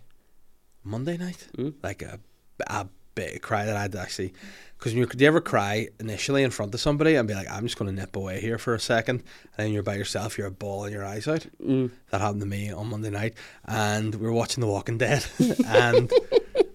Monday night. Like a, a big cry that I'd actually. Because you do you ever cry initially in front of somebody and be like, I'm just going to nip away here for a second, and then you're by yourself, you're bawling your eyes out. Mm. That happened to me on Monday night, and we were watching The Walking Dead, and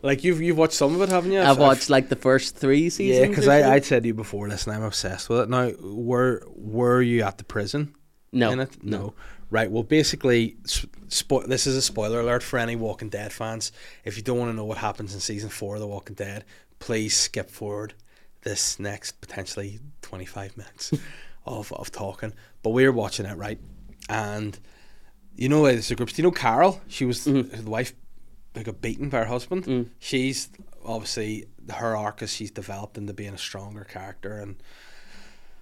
like you've you've watched some of it, haven't you? I've watched like the first three seasons. Yeah, because I. I'd said to you before. Listen, I'm obsessed with it. Now, were were you at the prison? no, in it? No. Right. Well, basically, spo- this is a spoiler alert for any Walking Dead fans. If you don't want to know what happens in season four of The Walking Dead, please skip forward this next potentially 25 minutes of, of talking. But we were watching it, right? And you know, uh, there's a group. Do you know Carol? She was mm-hmm. the wife who got beaten by her husband. She's obviously her arc is she's developed into being a stronger character and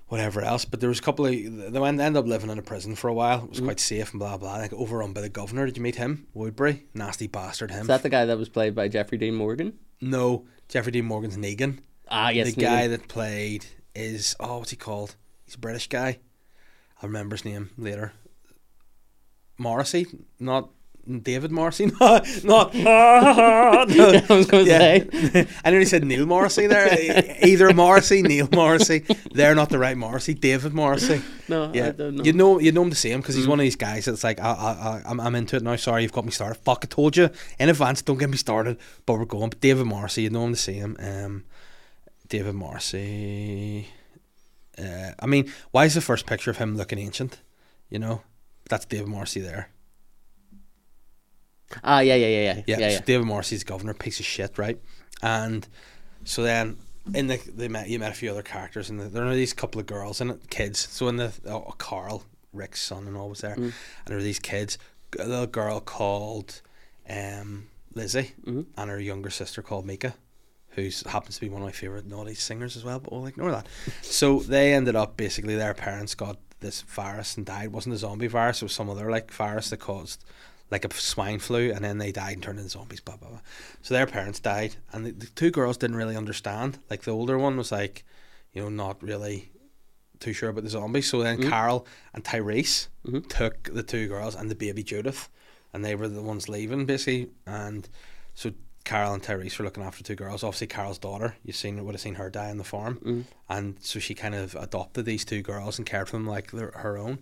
whatever else. But there was a couple of they went ended up living in a prison for a while. It was quite safe and blah blah. Like overrun by the governor. Did you meet him? Woodbury, nasty bastard. Him. Is that the guy that was played by Jeffrey Dean Morgan? no, Jeffrey Dean Morgan's Negan. Ah, yes, the Negan. guy that played is oh, what's he called? He's a British guy. I'll remember his name later. Morrissey, not David Morrissey, not not. I was going to Yeah. say. I nearly said Neil Morrissey there. Either Morrissey, Neil Morrissey. They're not the right Morrissey. David Morrissey. No, Yeah, I don't know. you know, you know him to see him because he's Mm. one of these guys that's like, I, I, I, I'm, I'm into it now. Sorry, you've got me started. Fuck, I told you in advance. Don't get me started. But we're going. But David Morrissey, you know him to see him. Um, David Morrissey. Uh, I mean, why is the first picture of him looking ancient? You know, that's David Morrissey there. Ah, yeah, yeah, yeah, yeah, Yeah, yeah, so yeah. David Morrissey's governor, piece of shit, right? And so then in the they met you met a few other characters, and there are these couple of girls and kids. So in the oh, Carl, Rick's son, and all was there, and there were these kids. A little girl called um, Lizzie, and her younger sister called Mika. Who happens to be one of my favorite naughty singers as well, but we'll ignore that. So they ended up basically their parents got this virus and died. It wasn't a zombie virus; it was some other like virus that caused like a swine flu, and then they died and turned into zombies. Blah blah blah. So their parents died, and the, the two girls didn't really understand. Like the older one was like, you know, not really too sure about the zombies. So then mm-hmm. Carol and Tyrese mm-hmm. took the two girls and the baby Judith, and they were the ones leaving basically. And so Carol and Tyrese were looking after two girls. Obviously, Carol's daughter, you seen would have seen her die on the farm, mm-hmm. and so she kind of adopted these two girls and cared for them like her own.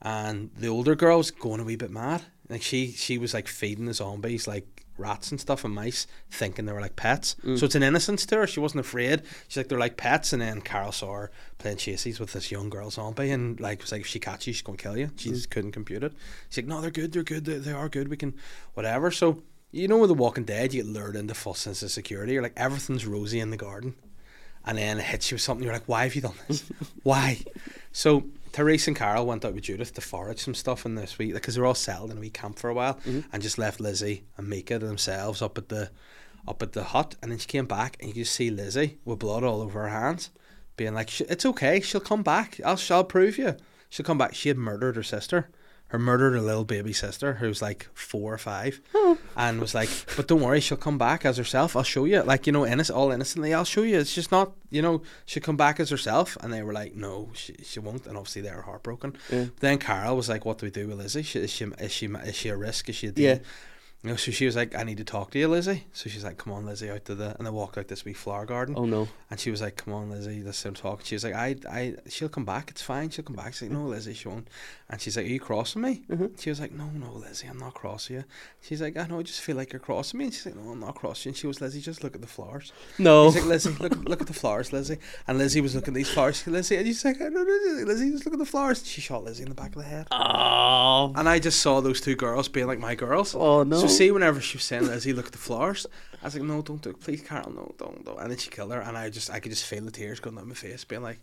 And the older girl's going a wee bit mad. Like she she was like feeding the zombies like rats and stuff and mice, thinking they were like pets. Mm. So it's an innocence to her. She wasn't afraid. She's like they're like pets. And then Carol saw her playing chases with this young girl zombie, and like was like if she catches you, she's gonna kill you. She mm. just couldn't compute it. She's like, no, they're good. They're good. They, they are good. We can whatever. So you know, with The Walking Dead, you get lured into false sense of security. You're like everything's rosy in the garden and then it hits you with something. You're like, why have you done this? why? So Tyrese and Carol went out with Judith to forage some stuff in this week because they were all settled in a wee camp for a while, mm-hmm. and just left Lizzie and Mika to themselves up at the up at the hut. And then she came back, and you just see Lizzie with blood all over her hands, being like, "It's okay, she'll come back. I'll shall prove you. She'll come back." She had murdered her sister. Her murdered her little baby sister, who was like four or five, oh. and was like, "But don't worry, she'll come back as herself. I'll show you, like you know, innocent, all innocently. I'll show you. It's just not, you know, she'll come back as herself." And they were like, "No, she, she won't." And obviously, they were heartbroken. Yeah. Then Carol was like, "What do we do with Lizzie? She, is she is she is she a risk? Is she a Yeah. deal?" You know, so she was like, I need to talk to you, Lizzie. So she's like, Come on, Lizzie, out to the and they walked out this wee flower garden. Oh no. And she was like, "Come on, Lizzie, let's talk." She was like, "I, I, she'll come back. It's fine. She'll come back." She's like, "No, Lizzie, she won't." And she's like, "Are you crossing me?" Mhm. She was like, "No, no, Lizzie, I'm not crossing you." She's like, "I know, I just feel like you're crossing me." And she's like, "No, I'm not crossing you." And she was, "Lizzie, just look at the flowers." No. He's like, "Lizzie, look, look at the flowers, Lizzie." And Lizzie was looking at these flowers. She, Lizzie, and she's like, "I know, Lizzie, just look at the flowers." She shot Lizzie in the back of the head. Oh. And I just saw those two girls being like my girls. Oh, no. So see, whenever she was saying, "Lizzie, look at the flowers," I was like, "No, don't do it, please, Carol, no, don't, don't." And then she killed her, and I just, I could just feel the tears going down my face, being like,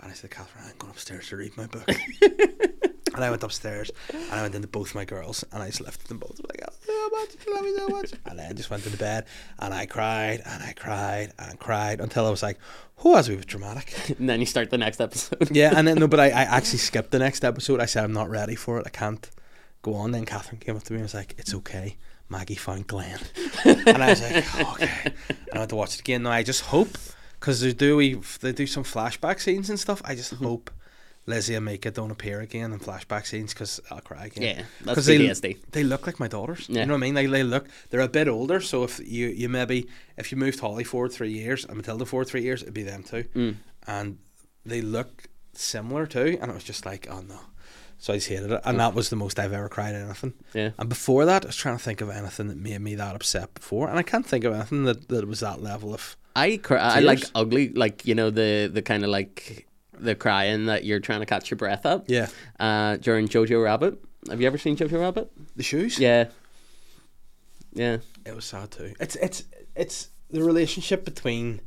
and I said, "Catherine, I'm going upstairs to read my book." and I went upstairs, and I went into both my girls, and I just left them both, like, "I love you so much, I love you so much," and then I just went to the bed, and I cried, and I cried, and cried until I was like, "Who has we bit dramatic?" And then you start the next episode. Yeah, and then no, but I, I actually skipped the next episode. I said I'm not ready for it. I can't go on. Then Catherine came up to me and was like, "It's okay." Maggie found Glenn, and I was like, "Oh, "Okay." And I went to watch it again. Now I just hope because they do we they do some flashback scenes and stuff. I just Mm-hmm. hope Lizzie and Mika don't appear again in flashback scenes because I'll cry again. Yeah, that's 'Cause they, PTSD. they look like my daughters. Yeah. You know what I mean? Like they look, they're a bit older. So if you you maybe if you moved Holly forward three years and Matilda forward three years, it'd be them too. Mm. And they look similar too. And it was just like, oh no. So I just hated it, and that was the most I've ever cried at anything. Yeah. And before that, I was trying to think of anything that made me that upset before, and I can't think of anything that, that was that level of. I cry. I like ugly, like you know the the kind of like the crying that you're trying to catch your breath up. Yeah, Uh, during Jojo Rabbit. Have you ever seen Jojo Rabbit? the shoes. Yeah. Yeah. it was sad too. It's it's it's the relationship between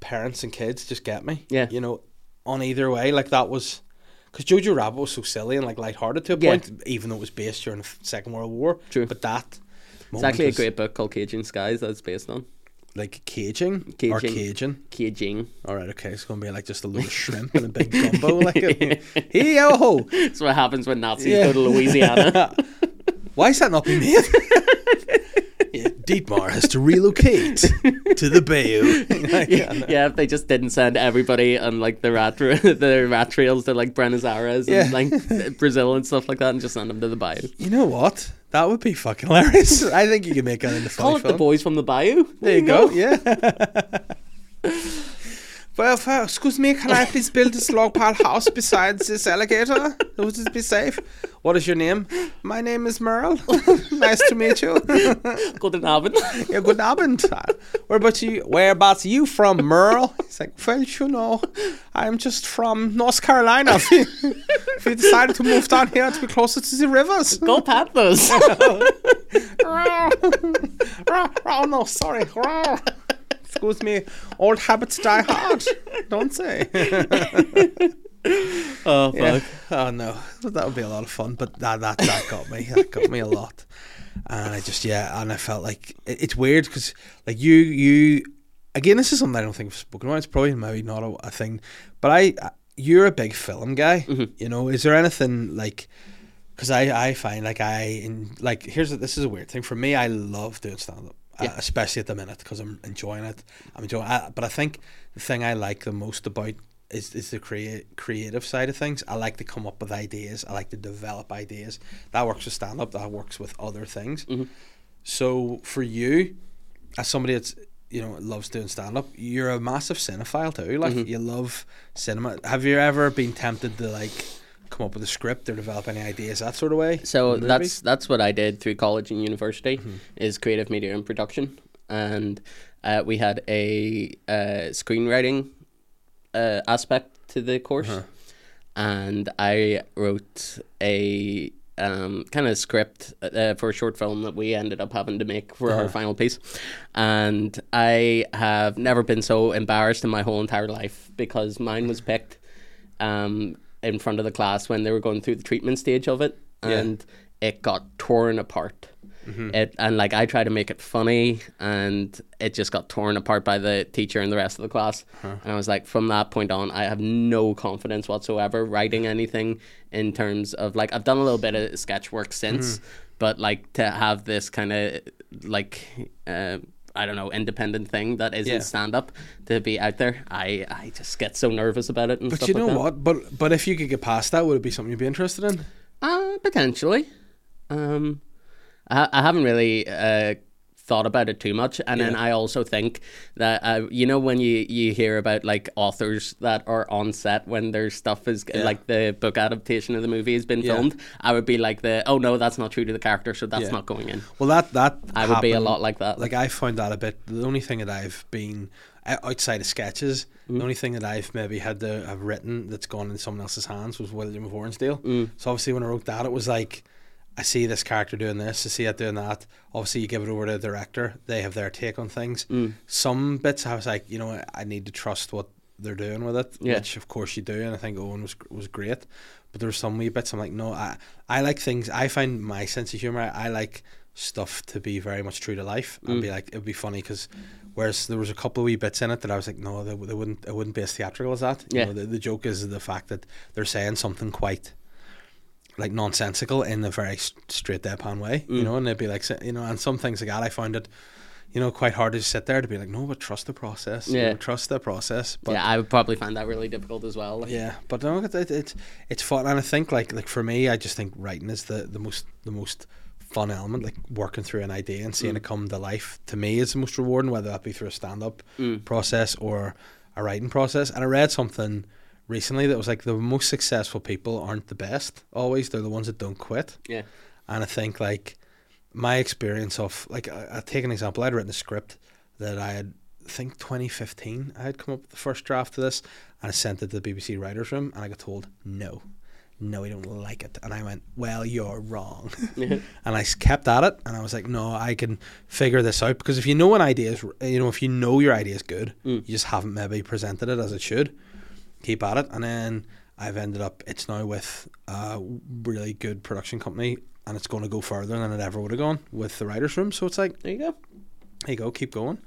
parents and kids just get me. Yeah. you know, on either way, like that was because Jojo Rabbit was so silly and like lighthearted to a Yeah. point, even though it was based during the Second World War. True. but that It's actually a great book called Caging Skies that it's based on. Like caging, or Caging. Cajun. Caging. All right, okay, it's gonna be like just a little shrimp and a big gumbo, like hey yo. That's what happens when Nazis Yeah. go to Louisiana. Why is that not being made? yeah, Dietmar has to relocate to the Bayou. yeah, if they just didn't send everybody on like the rat the rat trails to like Buenos Aires Yeah. and like Brazil and stuff like that, and just send them to the bayou. You know what? That would be fucking hilarious. I think you can make that into funny Call it the boys from the bayou. There you go. Yeah. well, excuse me, can I please build this log pile house beside this alligator? Would it be safe? What is your name? My name is Merle. nice to meet you. Guten Abend. yeah, good Abend. Where about you? Whereabouts you from, Merle? He's like, well, you know, I'm just from North Carolina. we decided to move down here to be closer to the rivers. Go Panthers. oh no, sorry. Excuse me, old habits die hard, don't they? oh fuck. Yeah. Oh no, that would be a lot of fun. But that that that got me. That got me a lot. And I just yeah, and I felt like it, it's weird because like you you again, this is something I don't think I've spoken about. It's probably maybe not a, a thing, but I you're a big film guy. Mm-hmm. You know, is there anything like? Because I, I find like I in like here's a, this is a weird thing for me. I love doing stand up, Yeah. uh, especially at the minute because I'm enjoying it. I'm enjoying. I, but I think the thing I like the most about is is the create creative side of things. I like to come up with ideas. I like to develop ideas. That works with stand up. That works with other things. So for you, as somebody that's you know loves doing stand up, you're a massive cinephile too. Like you love cinema. Have you ever been tempted to like come up with a script or develop any ideas that sort of way? So that's that's what I did through college and university Mm-hmm. is creative media and production, and uh, we had a uh, screenwriting uh, aspect to the course, Uh-huh. and I wrote a um, kind of script uh, for a short film that we ended up having to make for Uh-huh. our final piece, and I have never been so embarrassed in my whole entire life because mine was picked um, in front of the class when they were going through the treatment stage of it, Yeah. and it got torn apart. It and like I tried to make it funny, and it just got torn apart by the teacher and the rest of the class. And I was like, from that point on, I have no confidence whatsoever writing anything in terms of like I've done a little bit of sketch work since, but like to have this kind of like. Uh, I don't know, independent thing that isn't Yeah. stand up to be out there. I, I just get so nervous about it and But you like know that. what? But but if you could get past that, would it be something you'd be interested in? Uh, potentially. Um, I, I haven't really uh, thought about it too much, and then I also think that uh, you know when you you hear about like authors that are on set when their stuff is Yeah. like the book adaptation of the movie has been Yeah. filmed, I would be like the oh no that's not true to the character, so that's Yeah. not going in. Well, that that I would be a lot like that. Like I found that a bit. The only thing that I've been outside of sketches, Mm. the only thing that I've maybe had to have written that's gone in someone else's hands was William of Ornsdale. Mm. So obviously, when I wrote that, it was like. I see this character doing this, I see it doing that. Obviously, you give it over to the director; they have their take on things. Mm. Some bits, I was like, you know, I need to trust what they're doing with it, Yeah. which of course you do, and I think Owen was was great. But there were some wee bits I'm like, no, I I like things. I find my sense of humor. I like stuff to be very much true to life and Mm. be like it'd be funny because whereas there was a couple of wee bits in it that I was like, no, they, they wouldn't it wouldn't be as theatrical as that. You Yeah. know, the, the joke is the fact that they're saying something quite like nonsensical in a very straight deadpan way, you Mm. know, and they'd be like, you know, and some things like that, I found it, you know, quite hard to sit there to be like, no, but trust the process, you Yeah. know, trust the process. But yeah, I would probably find that really difficult as well. yeah, but no, it, it, it's it's fun, and I think like like for me, I just think writing is the the most the most fun element. Like working through an idea and seeing Mm. it come to life to me is the most rewarding, whether that be through a stand up Mm. process or a writing process. And I read something recently that was like the most successful people aren't the best always; they're the ones that don't quit. Yeah. And I think like my experience of like I, I take an example. I'd written a script that I had I think 2015. I had come up with the first draft of this and I sent it to the BBC writers room and I got told no, no, we don't like it. And I went, well, you're wrong. And I kept at it and I was like, no, I can figure this out because if you know an idea is, you know, if you know your idea is good, Mm. you just haven't maybe presented it as it should. Keep at it, and then I've ended up. It's now with a really good production company, and it's going to go further than it ever would have gone with the writers' room. So it's like, There you go. there you go, keep going.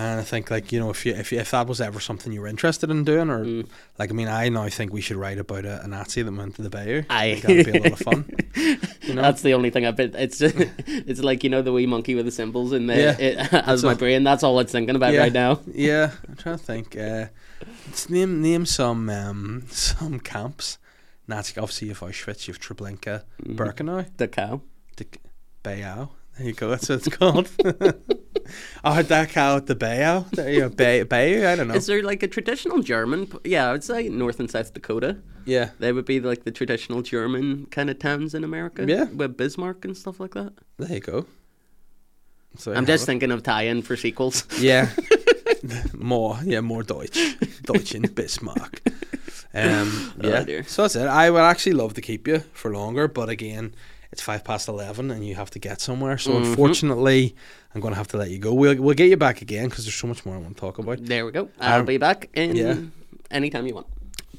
And I think like you know if you if you, if that was ever something you were interested in doing, or Mm. like I mean, I now think we should write about a, a Nazi that went to the Bayou. I- think that'd be a lot of fun. You know? That's the only thing I've been. It's just, it's like you know the wee monkey with the symbols in there. Yeah. it, as my all. brain. That's all it's thinking about Yeah. right now. Yeah, I'm trying to think. Uh, let's name name some um, some camps. Nazi, obviously, you've Auschwitz, you've Treblinka, Mhm. Birkenau, The cow. There you go. That's what it's called. oh, Dachau at the Bayou. There you go. Bay, Bayou. I don't know. Is there like a traditional German? Yeah, I would say North and South Dakota. yeah. They would be like the traditional German kind of towns in America. Yeah. with Bismarck and stuff like that. There you go. So I'm just thinking of tie-in for sequels. Yeah. more, yeah, more Deutsch, Deutsch in Bismarck. Um, Oh, yeah, dear. so that's it. I would actually love to keep you for longer, but again, it's five past eleven, and you have to get somewhere. So Mhm. unfortunately, I'm going to have to let you go. We'll we'll get you back again because there's so much more I want to talk about. There we go. I'll Um, be back in yeah. anytime you want.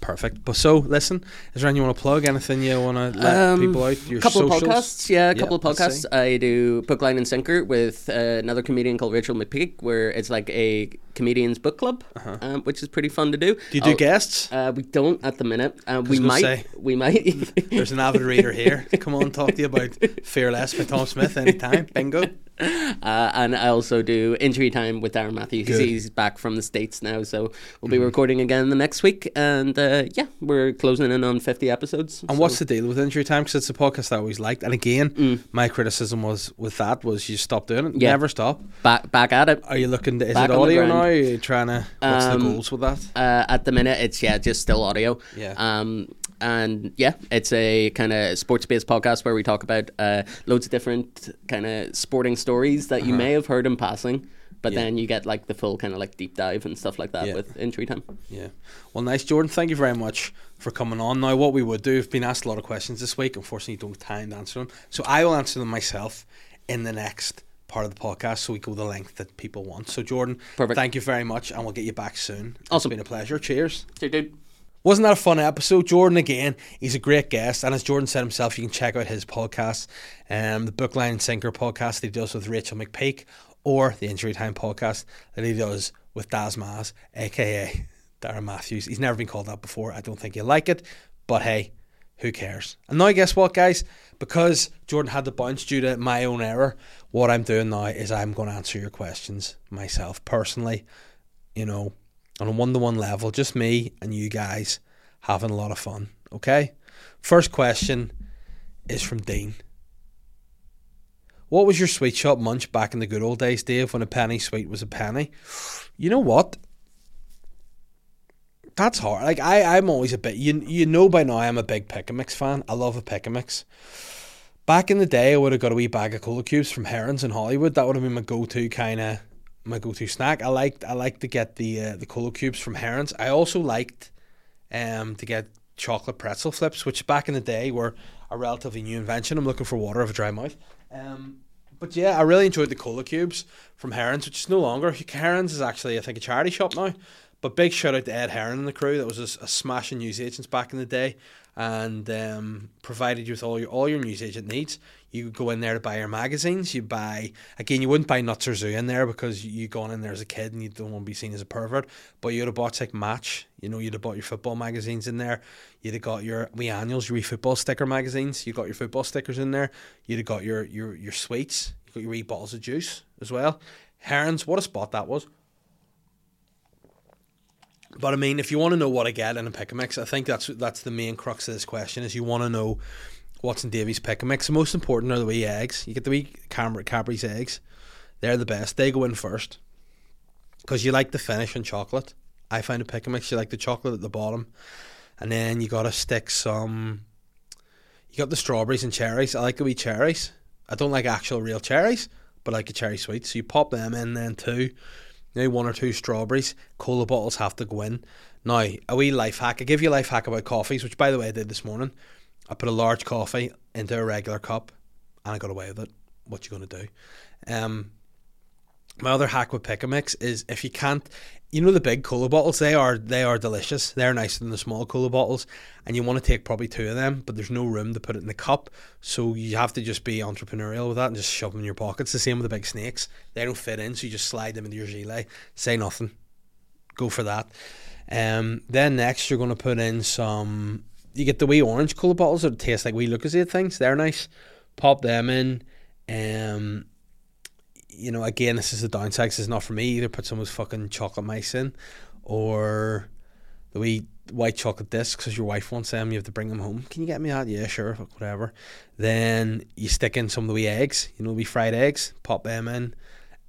Perfect. But so listen, is there anything you want to plug? Anything you want to let Um, people out? Your couple socials? of podcasts, yeah, a couple of podcasts. I do Book Line and Sinker with uh, another comedian called Rachel McPeak, where it's like a comedians book club, um, which is pretty fun to do. Uh-huh. Do you do I'll- guests? Uh, we don't at the minute. Uh, we might. say, we might. There's an avid reader here. Come on, talk to you about Fearless by Tom Smith anytime. Bingo. Uh, and I also do Injury Time with Darren Matthews. Good. Mm-hmm. He's back from the States now, so we'll be recording again the next week. And uh, yeah, we're closing in on 50 episodes. And what's the deal with Injury Time? Because it's a podcast I always liked. And again, Mm. my criticism was with that was you stop doing it. Yeah. Never stop. back, back at it? Are you looking to, is Back it audio now? Are you trying to, what's Um, the goals with that? Uh, at the minute, it's yeah, just still audio. Yeah. Um, and yeah, it's a kind of sports-based podcast where we talk about uh, loads of different kind of sporting stories that you may have heard in passing, but. Yeah. then you get like the full kind of like deep dive and stuff like that Yeah. with Injury Time. Yeah. Well, nice, Jordan. Thank you very much for coming on. Now, what we would do, we've been asked a lot of questions this week. Unfortunately, don't have time to answer them. So I will answer them myself in the next part of the podcast so we go the length that people want. So, Jordan, Perfect. thank you very much, and we'll get you back soon. Awesome. It's been a pleasure. Cheers. Dude, dude. Wasn't that a fun episode? Jordan again, he's a great guest, and as Jordan said himself, you can check out his podcast, um, the Bookline and Sinker podcast that he does with Rachel McPeak, or the Injury Time podcast that he does with Daz Maz, aka Darren Matthews. He's never been called that before. I don't think you like it, but hey, who cares? And now, guess what, guys? Because Jordan had the bounce due to my own error, what I'm doing now is I'm going to answer your questions myself personally. You know, on a one to one level, just me and you guys having a lot of fun. Okay? First question is from Dean. What was your sweet shop munch back in the good old days, Dave, when a penny sweet was a penny? You know what? That's hard. Like I, I'm always a bit. You, you know by now I'm a big pick a mix fan. I love a pick a mix. Back in the day, I would have got a wee bag of cola cubes from Herons in Holywood. That would have been my go-to kind of my go-to snack. I liked I liked to get the uh, the cola cubes from Herons. I also liked um to get chocolate pretzel flips, which back in the day were a relatively new invention. I'm looking for water of a dry mouth. Um, but yeah, I really enjoyed the cola cubes from Herons, which is no longer. Herons is actually I think a charity shop now. But big shout out to Ed Heron and the crew. That was a, a smashing news agents back in the day, and um, provided you with all your all your news agent needs. You go in there to buy your magazines. You buy again. You wouldn't buy Nuts or Zoo in there because you gone in there as a kid and you don't want to be seen as a pervert. But you'd have bought like Match. You know, you'd have bought your football magazines in there. You'd have got your wee annuals, your wee football sticker magazines. You got your football stickers in there. You'd have got your your your sweets. You got your wee bottles of juice as well. Herons, what a spot that was. But I mean, if you want to know what I get in a pick a mix, I think that's that's the main crux of this question: is you want to know what's in Davy's pick a mix. The most important are the wee eggs. You get the wee Cam- Cadbury's eggs; they're the best. They go in first because you like the finish on chocolate. I find a pick a mix. You like the chocolate at the bottom, and then you got to stick some. You got the strawberries and cherries. I like the wee cherries. I don't like actual real cherries, but I like a cherry sweet. So you pop them in then too one or two strawberries. Cola bottles have to go in. Now, a wee life hack. I give you a life hack about coffees, which by the way I did this morning. I put a large coffee into a regular cup and I got away with it. What you gonna do? Um my other hack with pick a mix is if you can't you know the big cola bottles they are they are delicious. They're nicer than the small cola bottles and you want to take probably two of them but there's no room to put it in the cup. So you have to just be entrepreneurial with that and just shove them in your pockets. The same with the big snakes. They don't fit in so you just slide them into your gilet. Say nothing. Go for that. Um, then next you're going to put in some you get the wee orange cola bottles that taste like wee Lucozade things. They're nice. Pop them in um, you know, again, this is the downside. This is not for me either. Put some with fucking chocolate mice in, or the wee white chocolate discs because your wife wants them. You have to bring them home. Can you get me that? Yeah, sure, whatever. Then you stick in some of the wee eggs. You know, wee fried eggs. Pop them in.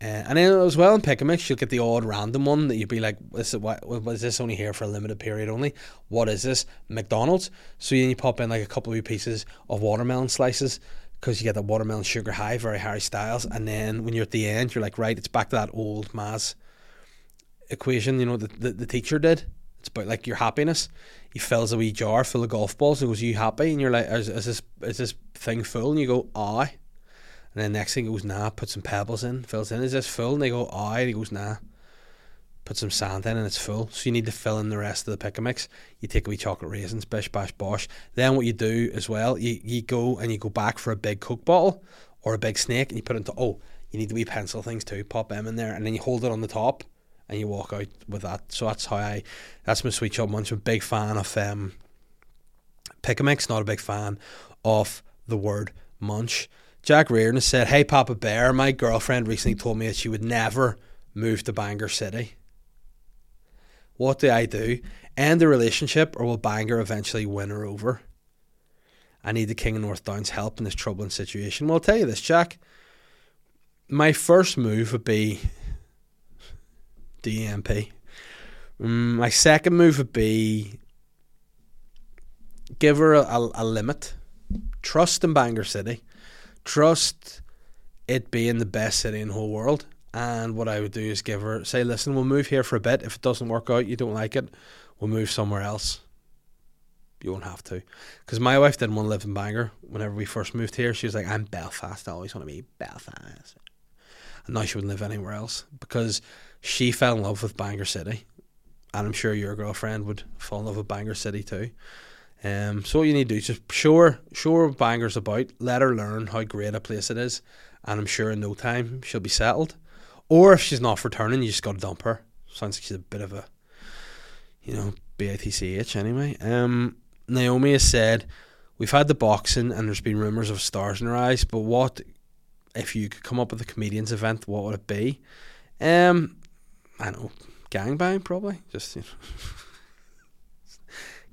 Uh, and then as well in pick a mix, you'll get the odd random one that you'd be like, "This is what was this only here for a limited period only? What is this? McDonald's?" So then you pop in like a couple of pieces of watermelon slices, because you get the watermelon sugar high, very Harry Styles, and then when you're at the end, you're like, right, it's back to that old Maz equation, you know, that the, the teacher did. It's about like your happiness. He fills a wee jar full of golf balls and goes, "You happy?" And you're like, "Is, is this is this thing full?" And you go, "Aye." And then next thing goes, "Nah." Put some pebbles in, fills in. Is this full? And they go, "Aye." And he goes, "Nah." Put some sand in and it's full. So you need to fill in the rest of the pick a mix. You take a wee chocolate raisins, bish bash bosh. Then what you do as well, you, you go and you go back for a big Coke bottle or a big snake and you put it into oh, you need the wee pencil things too, pop them in there and then you hold it on the top and you walk out with that. So that's how I that's my sweet shop munch. I'm a big fan of um pick a mix, not a big fan of the word munch. Jack Reardon said, Hey Papa Bear, my girlfriend recently told me that she would never move to Bangor City. What do I do? End the relationship or will Bangor eventually win her over? I need the King of North Downs help in this troubling situation. Well, I'll tell you this, Jack. My first move would be DMP. Mm, my second move would be give her a, a, a limit. Trust in Bangor City. Trust it being the best city in the whole world. And what I would do is give her, say, listen, we'll move here for a bit. If it doesn't work out, you don't like it, we'll move somewhere else. You won't have to. Because my wife didn't want to live in Bangor whenever we first moved here. She was like, I'm Belfast. I always want to be Belfast. And now she wouldn't live anywhere else because she fell in love with Bangor City. And I'm sure your girlfriend would fall in love with Bangor City too. Um, so what you need to do is just show her, show her Bangor's about. Let her learn how great a place it is. And I'm sure in no time she'll be settled. Or if she's not returning, you just got to dump her. Sounds like she's a bit of a, you know, bitch anyway. Um, Naomi has said, We've had the boxing and there's been rumours of stars in her eyes, but what if you could come up with a comedians event, what would it be? Um, I know, gangbang probably. Just you know.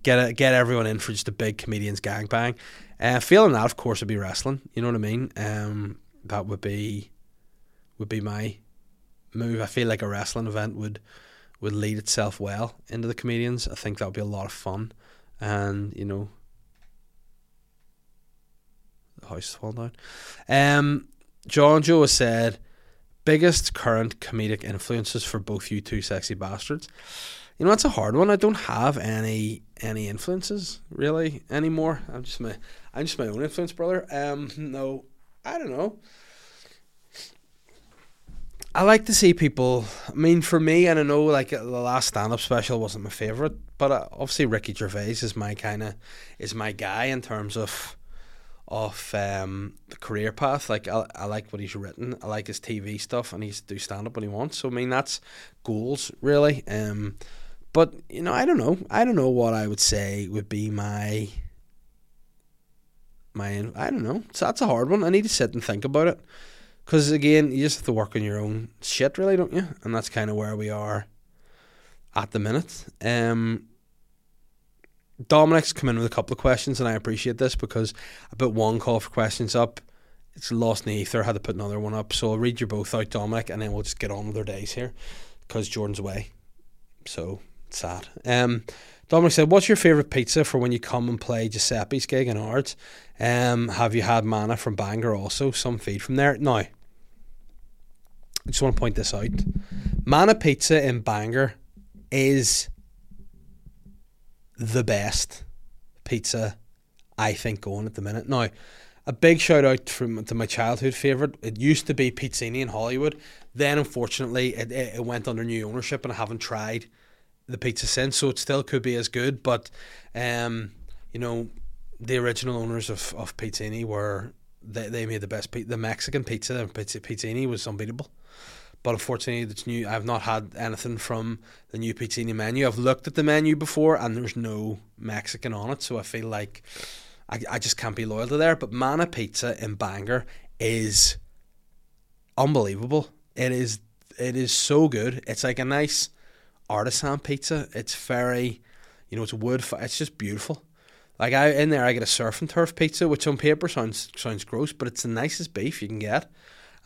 get a, get everyone in for just a big comedians gangbang. Uh, feeling that, of course, would be wrestling. You know what I mean? Um, that would be would be my move. I feel like a wrestling event would would lead itself well into the comedians. I think that would be a lot of fun, and you know, the house is falling down. Um, John Joe has said, biggest current comedic influences for both you two sexy bastards. You know, that's a hard one. I don't have any any influences really anymore. I'm just my I'm just my own influence, brother. Um, no, I don't know. I like to see people. I mean, for me, and I know like the last stand-up special wasn't my favorite, but uh, obviously Ricky Gervais is my kind of is my guy in terms of of um, the career path. Like I, I like what he's written. I like his TV stuff, and he's do stand up when he wants. So I mean, that's goals really. Um, but you know, I don't know. I don't know what I would say would be my my. I don't know. So that's a hard one. I need to sit and think about it. Because again, you just have to work on your own shit, really, don't you? And that's kind of where we are at the minute. Um, Dominic's come in with a couple of questions, and I appreciate this because I put one call for questions up. It's lost in the ether. I had to put another one up. So I'll read you both out, Dominic, and then we'll just get on with our days here because Jordan's away. So sad. Um, Dominic said, What's your favourite pizza for when you come and play Giuseppe's gig in Ards? Um, have you had manna from Bangor also? Some feed from there? Now, I just want to point this out. Manna Pizza in Bangor is the best pizza I think going at the minute. Now, a big shout out from to my childhood favorite. It used to be Pizzini in Holywood. Then, unfortunately, it, it went under new ownership, and I haven't tried the pizza since. So it still could be as good, but um, you know, the original owners of of Pizzini were they, they made the best pizza. The Mexican pizza, pizza Pizzini was unbeatable. But unfortunately, it's new. I've not had anything from the new Pizzini menu. I've looked at the menu before, and there's no Mexican on it. So I feel like I, I just can't be loyal to there. But Manna Pizza in Bangor is unbelievable. It is. It is so good. It's like a nice artisan pizza. It's very, you know, it's wood. It's just beautiful. Like I in there, I get a surf and turf pizza, which on paper sounds sounds gross, but it's the nicest beef you can get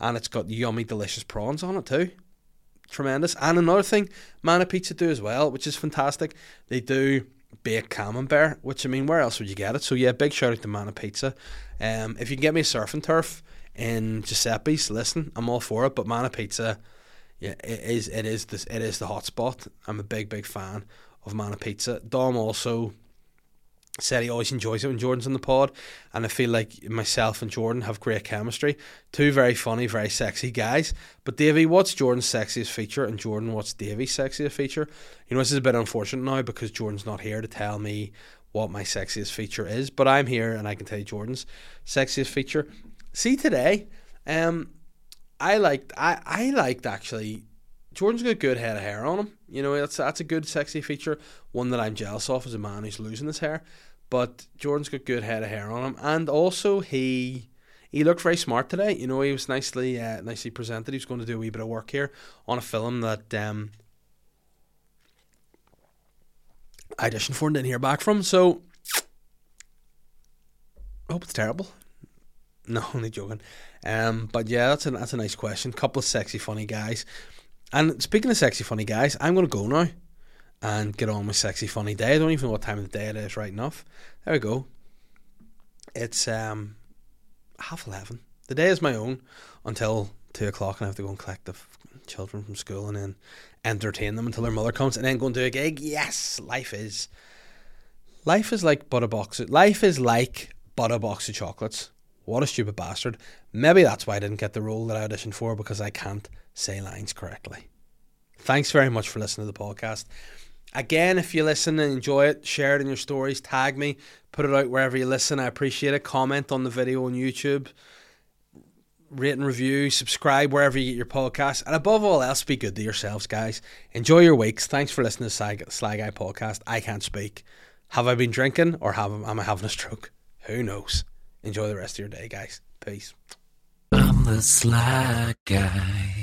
and it's got yummy, delicious prawns on it too. Tremendous. And another thing, Manna Pizza do as well, which is fantastic. They do baked camembert, which I mean, where else would you get it? So yeah, big shout out to Manna Pizza. Um, if you can get me a surf and turf in Giuseppe's, listen, I'm all for it. But Manna Pizza, yeah, it is it is this it is the hot spot. I'm a big big fan of Manna Pizza. Dom also said he always enjoys it when Jordan's on the pod, and I feel like myself and Jordan have great chemistry. Two very funny, very sexy guys. But Davey, what's Jordan's sexiest feature, and Jordan, what's Davey's sexiest feature? You know, this is a bit unfortunate now because Jordan's not here to tell me what my sexiest feature is, but I'm here and I can tell you Jordan's sexiest feature. See today, um, I liked I I liked actually. Jordan's got good head of hair on him. You know, that's that's a good sexy feature. One that I'm jealous of as a man who's losing his hair. But Jordan's got good head of hair on him, and also he he looked very smart today. You know, he was nicely uh, nicely presented. He was going to do a wee bit of work here on a film that um, I auditioned for and didn't hear back from. So I hope it's terrible. No, only joking. Um, but yeah, that's a that's a nice question. Couple of sexy, funny guys. And speaking of sexy, funny guys, I'm gonna go now and get on with sexy, funny day. I don't even know what time of the day it is right enough. There we go. It's um half eleven. The day is my own until two o'clock, and I have to go and collect the children from school and then entertain them until their mother comes, and then go and do a gig. Yes, life is. Life is like but a box. Life is like but a box of chocolates. What a stupid bastard. Maybe that's why I didn't get the role that I auditioned for because I can't say lines correctly. Thanks very much for listening to the podcast. Again, if you listen and enjoy it, share it in your stories, tag me, put it out wherever you listen. I appreciate it. Comment on the video on YouTube, rate and review, subscribe wherever you get your podcast. And above all else, be good to yourselves, guys. Enjoy your weeks. Thanks for listening to Sly, Sly Guy Podcast. I can't speak. Have I been drinking or have, am I having a stroke? Who knows? Enjoy the rest of your day, guys. Peace. I'm the sly guy.